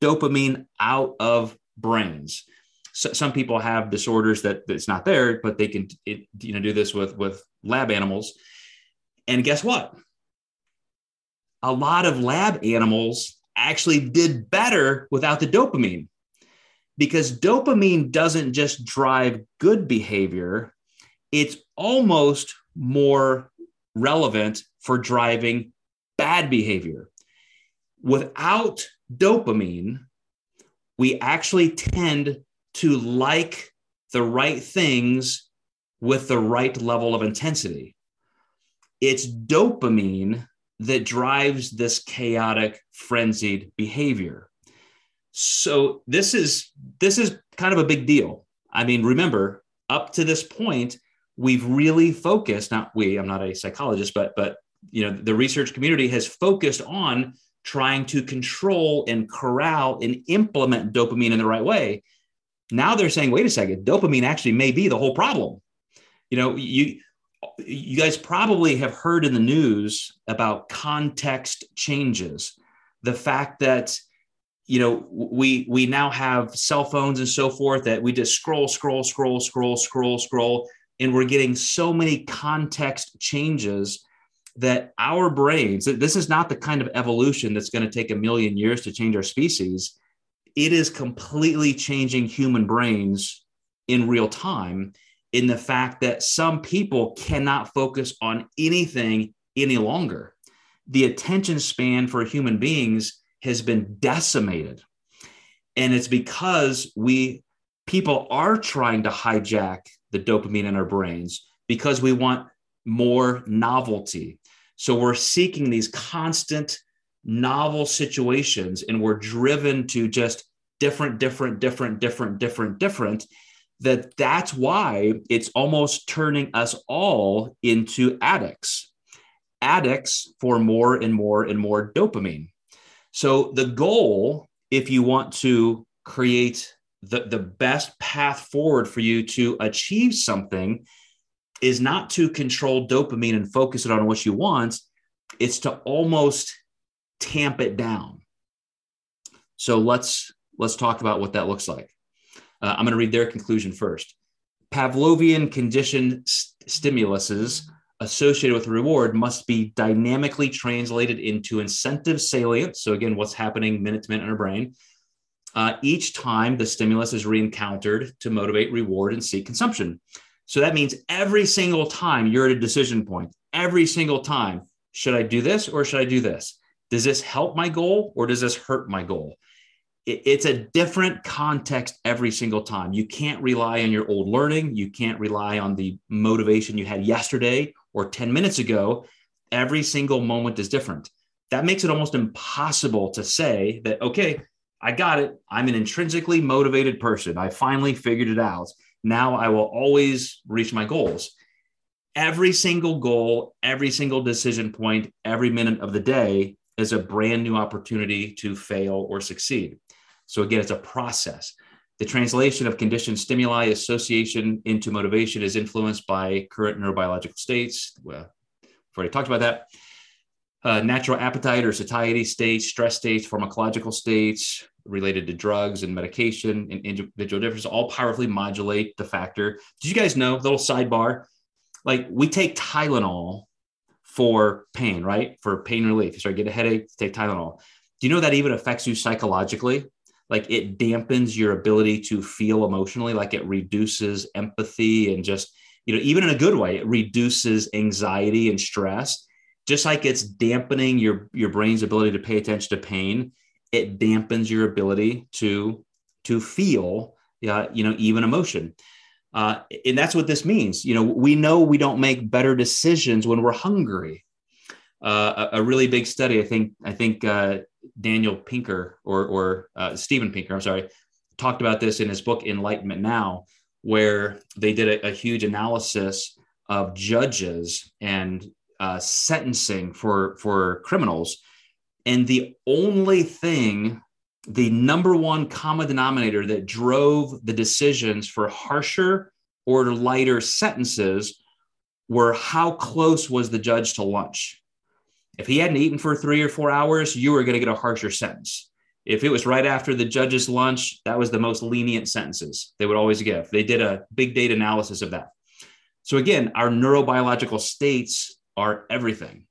dopamine out of brains. So some people have disorders that it's not there, but they can it, you know do this with with lab animals. And guess what? a lot of lab animals actually did better without the dopamine because dopamine doesn't just drive good behavior, it's almost more relevant for driving bad behavior. Without dopamine, we actually tend to like the right things with the right level of intensity. It's dopamine that drives this chaotic frenzied behavior so this is this is kind of a big deal i mean remember up to this point we've really focused not we i'm not a psychologist but but you know the research community has focused on trying to control and corral and implement dopamine in the right way. Now they're saying wait a second dopamine actually may be the whole problem. You know you you guys probably have heard in the news about context changes. The fact that you know we we now have cell phones and so forth that we just scroll scroll scroll scroll scroll scroll and we're getting so many context changes that our brains this is not the kind of evolution that's going to take a million years to change our species it is completely changing human brains in real time in the fact that some people cannot focus on anything any longer. The attention span for human beings has been decimated. And it's because we people are trying to hijack the dopamine in our brains because we want more novelty. So we're seeking these constant novel situations and we're driven to just different, different, different, different, different, different that that's why it's almost turning us all into addicts addicts for more and more and more dopamine so the goal if you want to create the, the best path forward for you to achieve something is not to control dopamine and focus it on what you want it's to almost tamp it down so let's let's talk about what that looks like uh, I'm going to read their conclusion first. Pavlovian conditioned st- stimuluses associated with reward must be dynamically translated into incentive salience. So, again, what's happening minute to minute in our brain. Uh, each time the stimulus is re-encountered to motivate reward and seek consumption. So that means every single time you're at a decision point, every single time, should I do this or should I do this? Does this help my goal or does this hurt my goal? it's a different context every single time. You can't rely on your old learning. You can't rely on the motivation you had yesterday or 10 minutes ago. Every single moment is different. that makes it almost impossible to say that, okay, I got it. I'm an intrinsically motivated person. I finally figured it out. Now I will always reach my goals. Every single goal, every single decision point, every minute of the day is a brand new opportunity to fail or succeed. So, again, it's a process. The translation of conditioned stimuli association into motivation is influenced by current neurobiological states. Well, I've already talked about that. Uh, natural appetite or satiety states, stress states, pharmacological states related to drugs and medication and individual differences all powerfully modulate the factor. Did you guys know, little sidebar, like we take Tylenol for pain, right? For pain relief. You start to get a headache, take Tylenol. Do you know that even affects you psychologically? Like it dampens your ability to feel emotionally, like it reduces empathy and just, you know, even in a good way, it reduces anxiety and stress. Just like it's dampening your your brain's ability to pay attention to pain, it dampens your ability to to feel, uh, you know, even emotion. Uh, and that's what this means. You know, we know we don't make better decisions when we're hungry. Uh, a, a, really big study, I think, I think uh, Daniel Pinker or, or uh, Steven Pinker, I'm sorry, talked about this in his book Enlightenment Now, where they did a, a huge analysis of judges and uh, sentencing for for criminals, and the only thing the number one common denominator that drove the decisions for harsher or lighter sentences were how close was the judge to lunch. If he hadn't eaten for three or four hours, you were going to get a harsher sentence. If it was right after the judge's lunch, that was the most lenient sentences they would always give. They did a big data analysis of that. So, again, our neurobiological states are everything.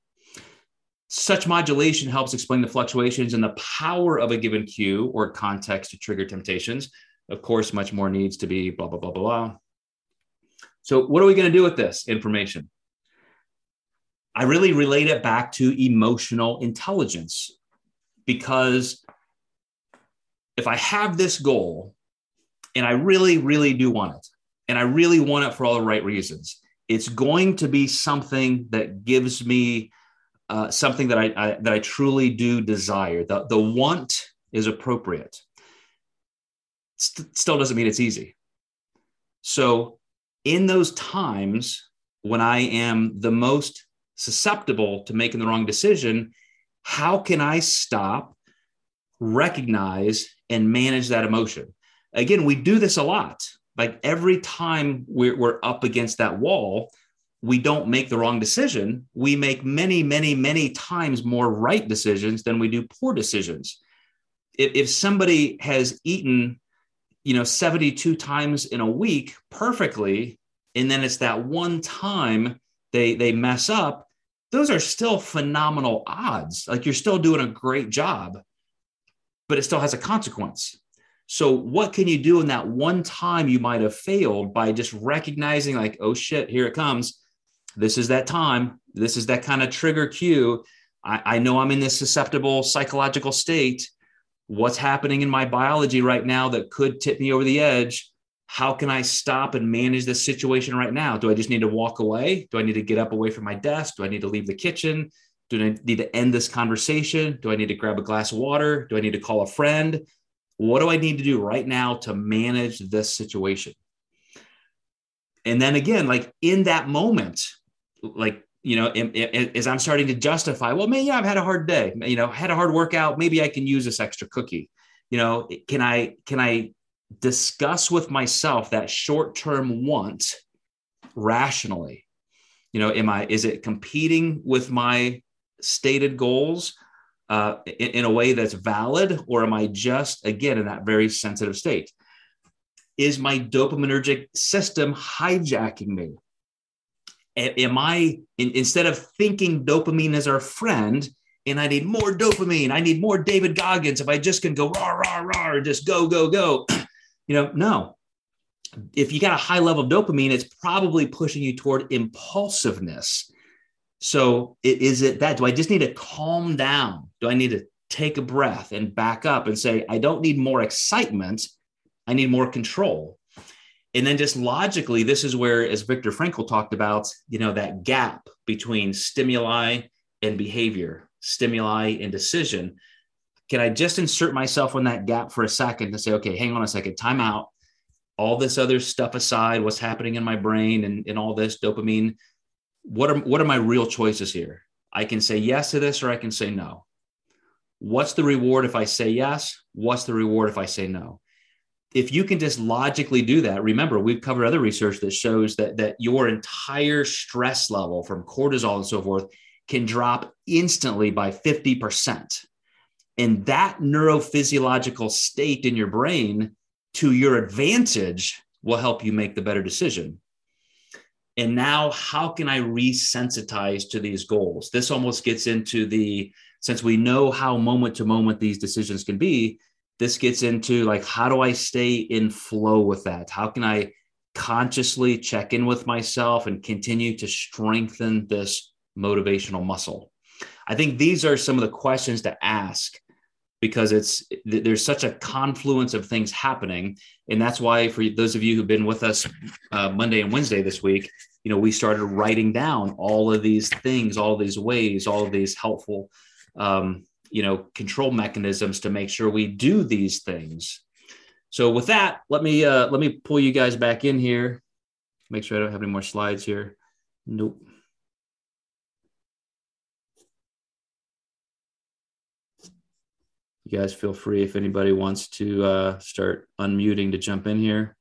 Such modulation helps explain the fluctuations in the power of a given cue or context to trigger temptations. Of course, much more needs to be blah, blah, blah, blah, blah. So, what are we going to do with this information? I really relate it back to emotional intelligence because if I have this goal and I really, really do want it, and I really want it for all the right reasons, it's going to be something that gives me uh, something that I, I, that I truly do desire. The the want is appropriate. St- still doesn't mean it's easy. So in those times when I am the most susceptible to making the wrong decision, how can I stop, recognize, and manage that emotion? Again, we do this a lot. Like every time we're, we're up against that wall, we don't make the wrong decision. We make many, many, many times more right decisions than we do poor decisions. If, if somebody has eaten, you know, 72 times in a week perfectly, and then it's that one time they they mess up, those are still phenomenal odds. Like you're still doing a great job, but it still has a consequence. So, what can you do in that one time you might have failed by just recognizing, like, oh shit, here it comes? this is that time. This is that kind of trigger cue. I, I know I'm in this susceptible psychological state. What's happening in my biology right now that could tip me over the edge? How can I stop and manage this situation right now? Do I just need to walk away? Do I need to get up away from my desk? Do I need to leave the kitchen? Do I need to end this conversation? Do I need to grab a glass of water? Do I need to call a friend? What do I need to do right now to manage this situation? And then again, like in that moment, like you know as i'm starting to justify well maybe i've had a hard day you know had a hard workout maybe i can use this extra cookie. You know can i can i discuss with myself that short-term want rationally? You know am i is it competing with my stated goals uh, in, in a way that's valid or am i just again in that very sensitive state is my dopaminergic system hijacking me am I in, instead of thinking dopamine is our friend, and I need more dopamine, I need more David Goggins. If I just can go rah rah rah, just go go go, you know, no. If you got a high level of dopamine, it's probably pushing you toward impulsiveness. So is it that? Do I just need to calm down? Do I need to take a breath and back up and say, I don't need more excitement. I need more control and then just logically this is where as viktor frankl talked about you know that gap between stimuli and behavior stimuli and decision. Can I just insert myself in that gap for a second to say, okay, hang on a second, time out. All this other stuff aside, what's happening in my brain and, and all this dopamine, what are what are my real choices here? I can say yes to this or I can say no. What's the reward if I say yes? What's the reward if I say no? If you can just logically do that, remember we've covered other research that shows that that your entire stress level from cortisol and so forth can drop instantly by 50%. And that neurophysiological state in your brain to your advantage will help you make the better decision. And now, how can I resensitize to these goals? This almost gets into the since we know how moment to moment these decisions can be, this gets into like, how do I stay in flow with that? How can I consciously check in with myself and continue to strengthen this motivational muscle? I think these are some of the questions to ask because it's there's such a confluence of things happening. And that's why for those of you who've been with us uh, monday and wednesday this week you know we started writing down all of these things all these ways all of these helpful um, you know control mechanisms to make sure we do these things. So with that let me uh, let me pull you guys back in here. Make sure i don't have any more slides here. Nope you guys feel free if anybody wants to uh, start unmuting to jump in here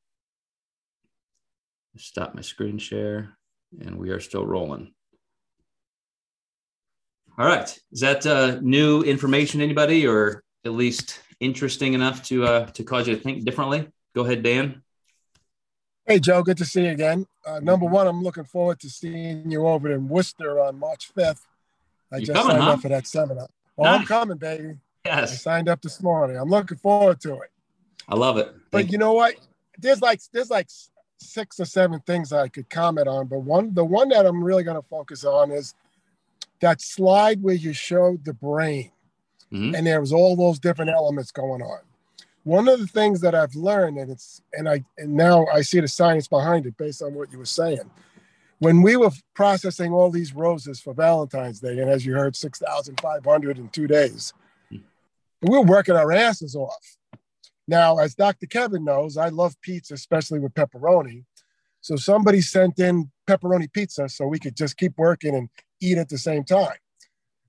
stop my screen share and we are still rolling all right. Is that uh, new information, anybody, or at least interesting enough to uh, to cause you to think differently? Go ahead, Dan. Hey, Joe. Good to see you again. Uh, number one, I'm looking forward to seeing you over in Worcester on March 5th. I You're just coming, signed huh? up for that seminar. Well, nice. I'm coming, baby. Yes. I signed up this morning. I'm looking forward to it. I love it. Thank but you know what? There's like there's like six or seven things I could comment on, but one the one that I'm really going to focus on is that slide where you showed the brain mm-hmm. and there was all those different elements going on. One of the things that I've learned, and it's and I and now I see the science behind it based on what you were saying. When we were processing all these roses for Valentine's Day, and as you heard, 6,500 in two days, were working our asses off. Now, as Dr. Kevin knows, I love pizza, especially with pepperoni. So somebody sent in pepperoni pizza so we could just keep working and eat at the same time.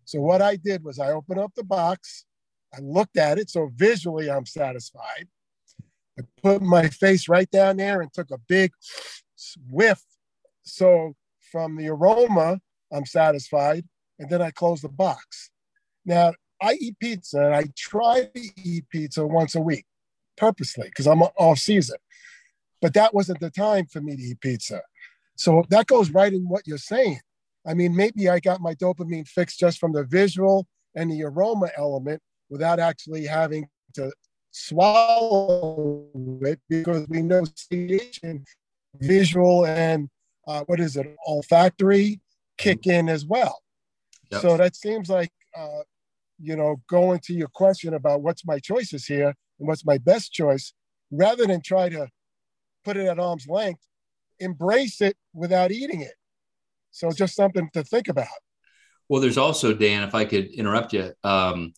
So what I did was I opened up the box, I looked at it, so visually I'm satisfied. I put my face right down there and took a big whiff. So from the aroma, I'm satisfied, and then I closed the box. Now I eat pizza, and I try to eat pizza once a week, purposely, because I'm off season. But that wasn't the time for me to eat pizza. So that goes right in what you're saying. I mean, maybe I got my dopamine fix just from the visual and the aroma element without actually having to swallow it because we know satiation, visual and uh, what is it, olfactory kick in as well. Yep. So that seems like, uh, you know, going to your question about what's my choices here and what's my best choice, rather than try to put it at arm's length, embrace it without eating it. So just something to think about. Well, there's also Dan, if I could interrupt you. Um,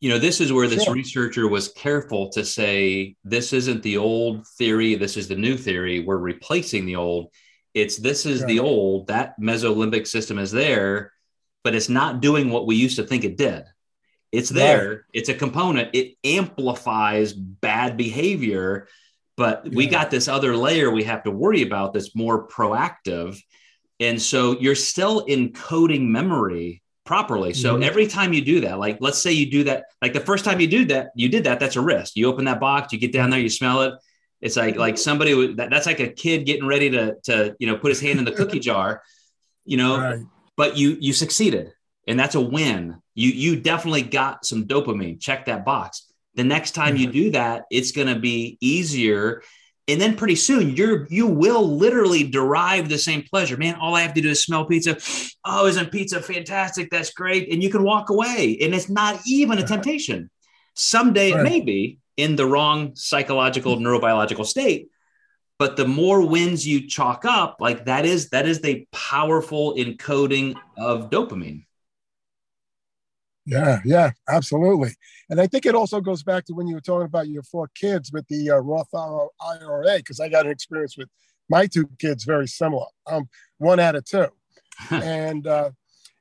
you know, this is where this sure. researcher was careful to say this isn't the old theory, this is the new theory. We're replacing the old. It's this is the old. That mesolimbic system is there, but it's not doing what we used to think it did. It's there. Right. It's a component. It amplifies bad behavior, but yeah. we got this other layer we have to worry about that's more proactive and so you're still encoding memory properly. So mm-hmm. every time you do that, like let's say you do that, like the first time you do that, you did that, that's a risk. You open that box, you get down there, you smell it. It's like like somebody would, that, that's like a kid getting ready to to you know put his hand in the cookie jar, you know. Right. But you you succeeded, and that's a win. You you definitely got some dopamine. Check that box. The next time mm-hmm. you do that, it's going to be easier and then pretty soon you're you will literally derive the same pleasure man all i have to do is smell pizza oh isn't pizza fantastic that's great and you can walk away and it's not even a temptation someday right. it may be in the wrong psychological neurobiological state but the more wins you chalk up like that is that is the powerful encoding of dopamine Yeah, yeah, absolutely. And I think it also goes back to when you were talking about your four kids with the uh, Roth IRA, because I got an experience with my two kids very similar. Um, one out of two. and uh,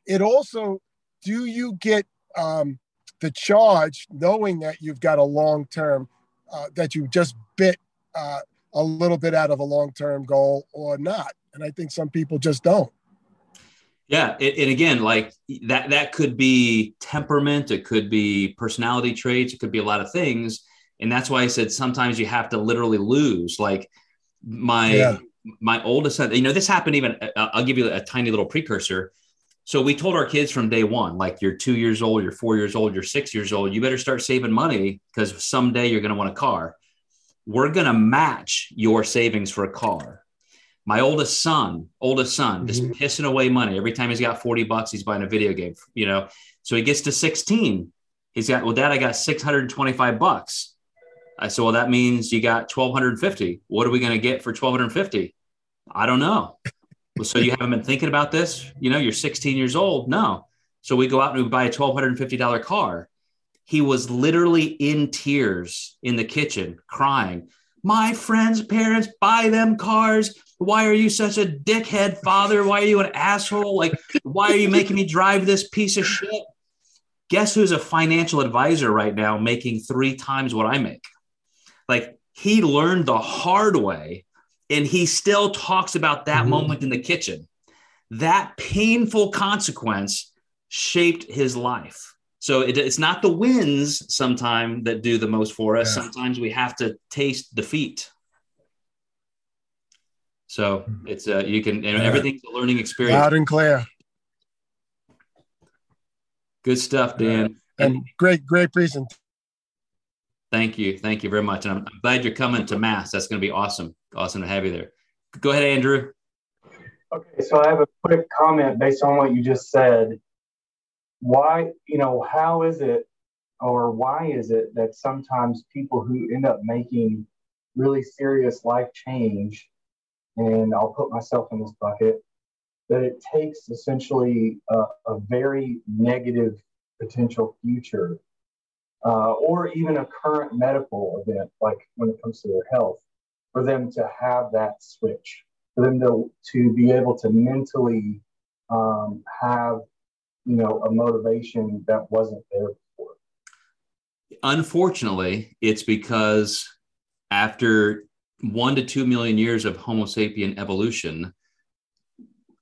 it also, do you get um, the charge knowing that you've got a long term, uh, that you just bit uh, a little bit out of a long term goal or not? And I think some people just don't. Yeah, and again, like that that could be temperament, it could be personality traits, it could be a lot of things, and that's why I said sometimes you have to literally lose. Like my yeah. my oldest son, you know, this happened even. Uh, I'll give you a tiny little precursor. So we told our kids from day one, like you're two years old, you're four years old, you're six years old, you better start saving money because someday you're going to want a car. We're going to match your savings for a car my oldest son, oldest son, mm-hmm. just pissing away money every time he's got 40 bucks, he's buying a video game, you know. So he gets to 16. He's got, well, dad, I got 625 bucks. I said, well, that means you got 1250. What are we going to get for 1250? I don't know. well, so you haven't been thinking about this? You know, you're 16 years old. No. So we go out and we buy a $1,250 car. He was literally in tears in the kitchen crying. My friends' parents buy them cars why are you such a dickhead father? Why are you an asshole? Like, why are you making me drive this piece of shit? Guess who's a financial advisor right now making three times what I make? Like, he learned the hard way and he still talks about that mm-hmm. moment in the kitchen. That painful consequence shaped his life. So it, it's not the wins sometimes that do the most for us. Yeah. Sometimes we have to taste defeat. So it's uh, you can and everything's a learning experience. Loud and clear. Good stuff, Dan. And, and great, great presentation. Thank you, thank you very much, and I'm, I'm glad you're coming to Mass. That's going to be awesome. Awesome to have you there. Go ahead, Andrew. Okay, so I have a quick comment based on what you just said. Why, you know, how is it or why is it that sometimes people who end up making really serious life change and I'll put myself in this bucket, that it takes essentially a, a very negative potential future uh, or even a current medical event, like when it comes to their health, for them to have that switch, for them to, to be able to mentally um, have, you know, a motivation that wasn't there before. Unfortunately, it's because after one to two million years of Homo sapien evolution,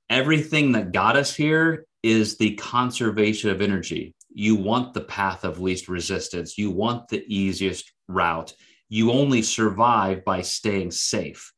everything that got us here is the conservation of energy. You want the path of least resistance, you want the easiest route. You only survive by staying safe.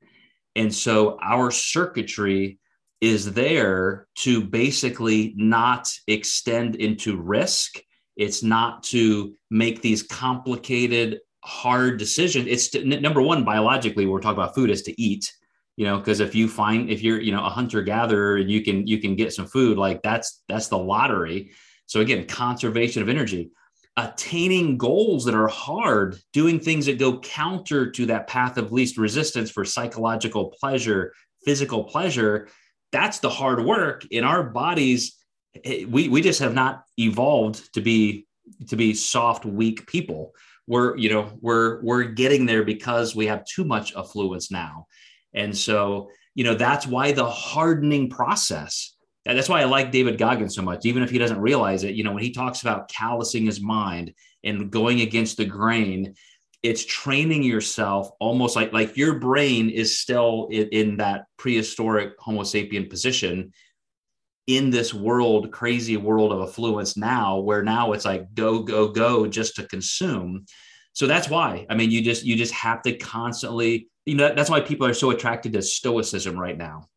And so our circuitry is there to basically not extend into risk. It's not to make these complicated hard decisions. It's to, number one, biologically, we're talking about food is to eat, you know, because if you find, if you're, you know, a hunter gatherer and you can, you can get some food, like that's, that's the lottery. So again, conservation of energy, attaining goals that are hard, doing things that go counter to that path of least resistance for psychological pleasure, physical pleasure. That's the hard work in our bodies. We, we just have not evolved to be, to be soft, weak people. We're you know we're we're getting there because we have too much affluence now. And so you know that's why the hardening process that's why i like david goggins so much even if he doesn't realize it. You know when he talks about callousing his mind and going against the grain it's training yourself almost like like your brain is still in, in that prehistoric homo sapien position in this world, crazy world of affluence now, where now it's like go, go, go just to consume. So that's why. I mean, you just you just have to constantly, you know, that's why people are so attracted to stoicism right now.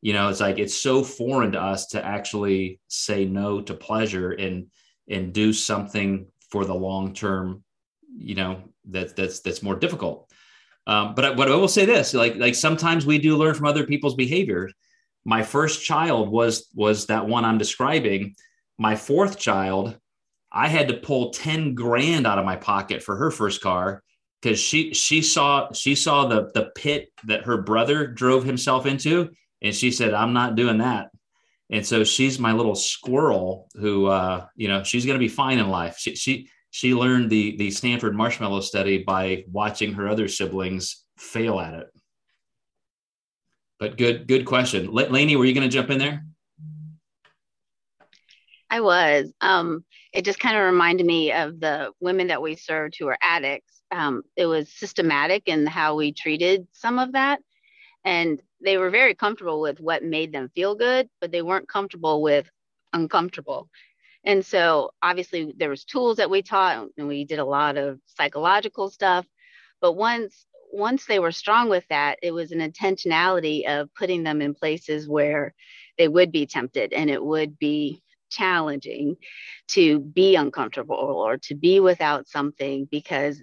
You know, it's like it's so foreign to us to actually say no to pleasure and and do something for the long term, you know, that that's that's more difficult. Um, but I, but I will say this: like like sometimes we do learn from other people's behavior my first child was was that one i'm describing my fourth child i had to pull 10 grand out of my pocket for her first car because she she saw she saw the the pit that her brother drove himself into and she said i'm not doing that And so she's my little squirrel who, uh, you know, she's going to be fine in life. She, she, she learned the, the Stanford marshmallow study by watching her other siblings fail at it. But good, good question. Lainey, were you going to jump in there? I was. Um, it just kind of reminded me of the women that we served who are addicts. Um, it was systematic in how we treated some of that. And they were very comfortable with what made them feel good, but they weren't comfortable with uncomfortable. And so obviously there was tools that we taught and we did a lot of psychological stuff. But once once they were strong with that, it was an intentionality of putting them in places where they would be tempted and it would be challenging to be uncomfortable or to be without something because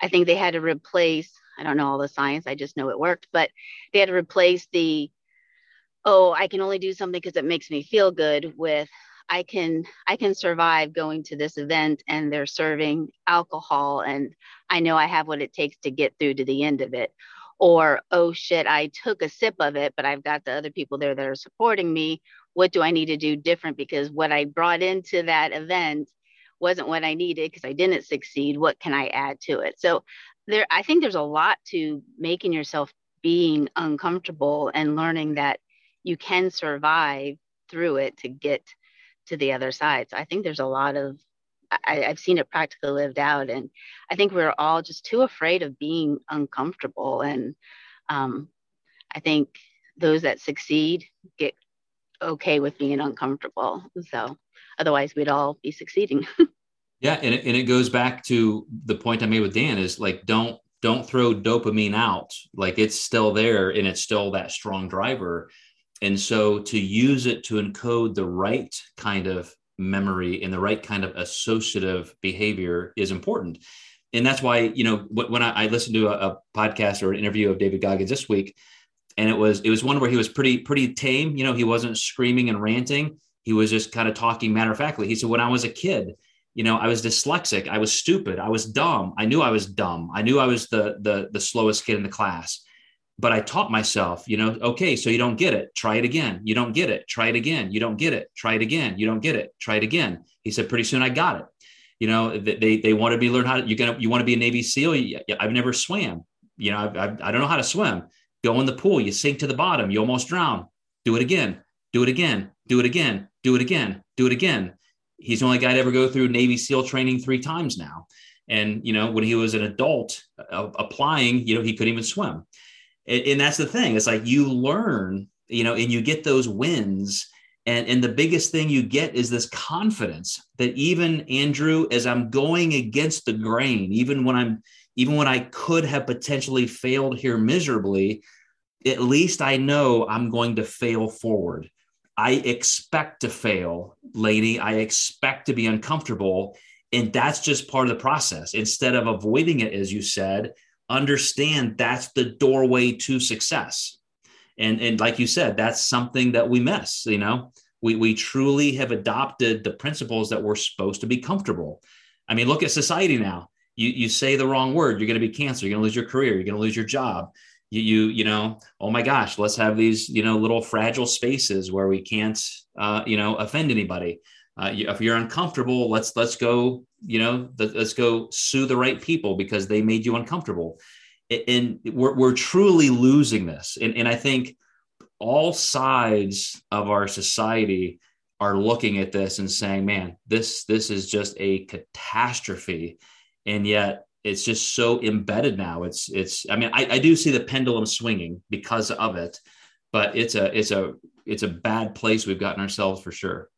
I think they had to replace, I don't know all the science, I just know it worked, but they had to replace the, oh, I can only do something because it makes me feel good with I can I can survive going to this event and they're serving alcohol and I know I have what it takes to get through to the end of it or oh shit I took a sip of it but I've got the other people there that are supporting me what do I need to do different because what I brought into that event wasn't what I needed because I didn't succeed. What can I add to it? So there, I think there's a lot to making yourself being uncomfortable and learning that you can survive through it to get to the other side. So I think there's a lot of I, have seen it practically lived out, and I think we're all just too afraid of being uncomfortable. And um, I think those that succeed get okay with being uncomfortable. So otherwise we'd all be succeeding. yeah. And it, and it goes back to the point I made with Dan is like, don't, don't throw dopamine out. Like it's still there and it's still that strong driver. And so to use it to encode the right kind of memory and the right kind of associative behavior is important. And that's why, you know, when I, listened to a, a podcast or an interview of David Goggins this week, and it was it was one where he was pretty pretty tame. You know, he wasn't screaming and ranting. He was just kind of talking matter of factly. He said, "When I was a kid, you know, I was dyslexic. I was stupid. I was dumb. I knew I was dumb. I knew I was the the the slowest kid in the class." But I taught myself, you know, okay, so you don't get it, try it again. You don't get it, try it again. You don't get it, try it again. You don't get it, try it again. He said, pretty soon I got it. You know, they they wanted me to learn how to. You're gonna you want to be a Navy SEAL? I've never swam. You know, I, I, I don't know how to swim Go in the pool, you sink to the bottom, you almost drown. Do it again, do it again, do it again, do it again, do it again. He's the only guy to ever go through Navy SEAL training three times now. And, you know, when he was an adult uh, applying, you know, he couldn't even swim. And, and that's the thing. It's like you learn, you know, and you get those wins. And, and the biggest thing you get is this confidence that even Andrew, as I'm going against the grain, even when I'm even when I could have potentially failed here miserably, at least I know I'm going to fail forward. I expect to fail, lady. I expect to be uncomfortable. And that's just part of the process. Instead of avoiding it, as you said, understand that's the doorway to success. And, and like you said, that's something that we miss. You know, we, we truly have adopted the principles that we're supposed to be comfortable. I mean, look at society now you you say the wrong word, you're going to be canceled. You're going to lose your career. You're going to lose your job. You, you you know, oh my gosh, let's have these you know little fragile spaces where we can't uh, you know offend anybody. Uh, if you're uncomfortable, let's let's go you know let's go sue the right people because they made you uncomfortable. And we're we're truly losing this. And and I think all sides of our society are looking at this and saying, man, this this is just a catastrophe and yet it's just so embedded now. It's it's. I mean, I, I do see the pendulum swinging because of it, but it's a it's a it's a bad place we've gotten ourselves for sure.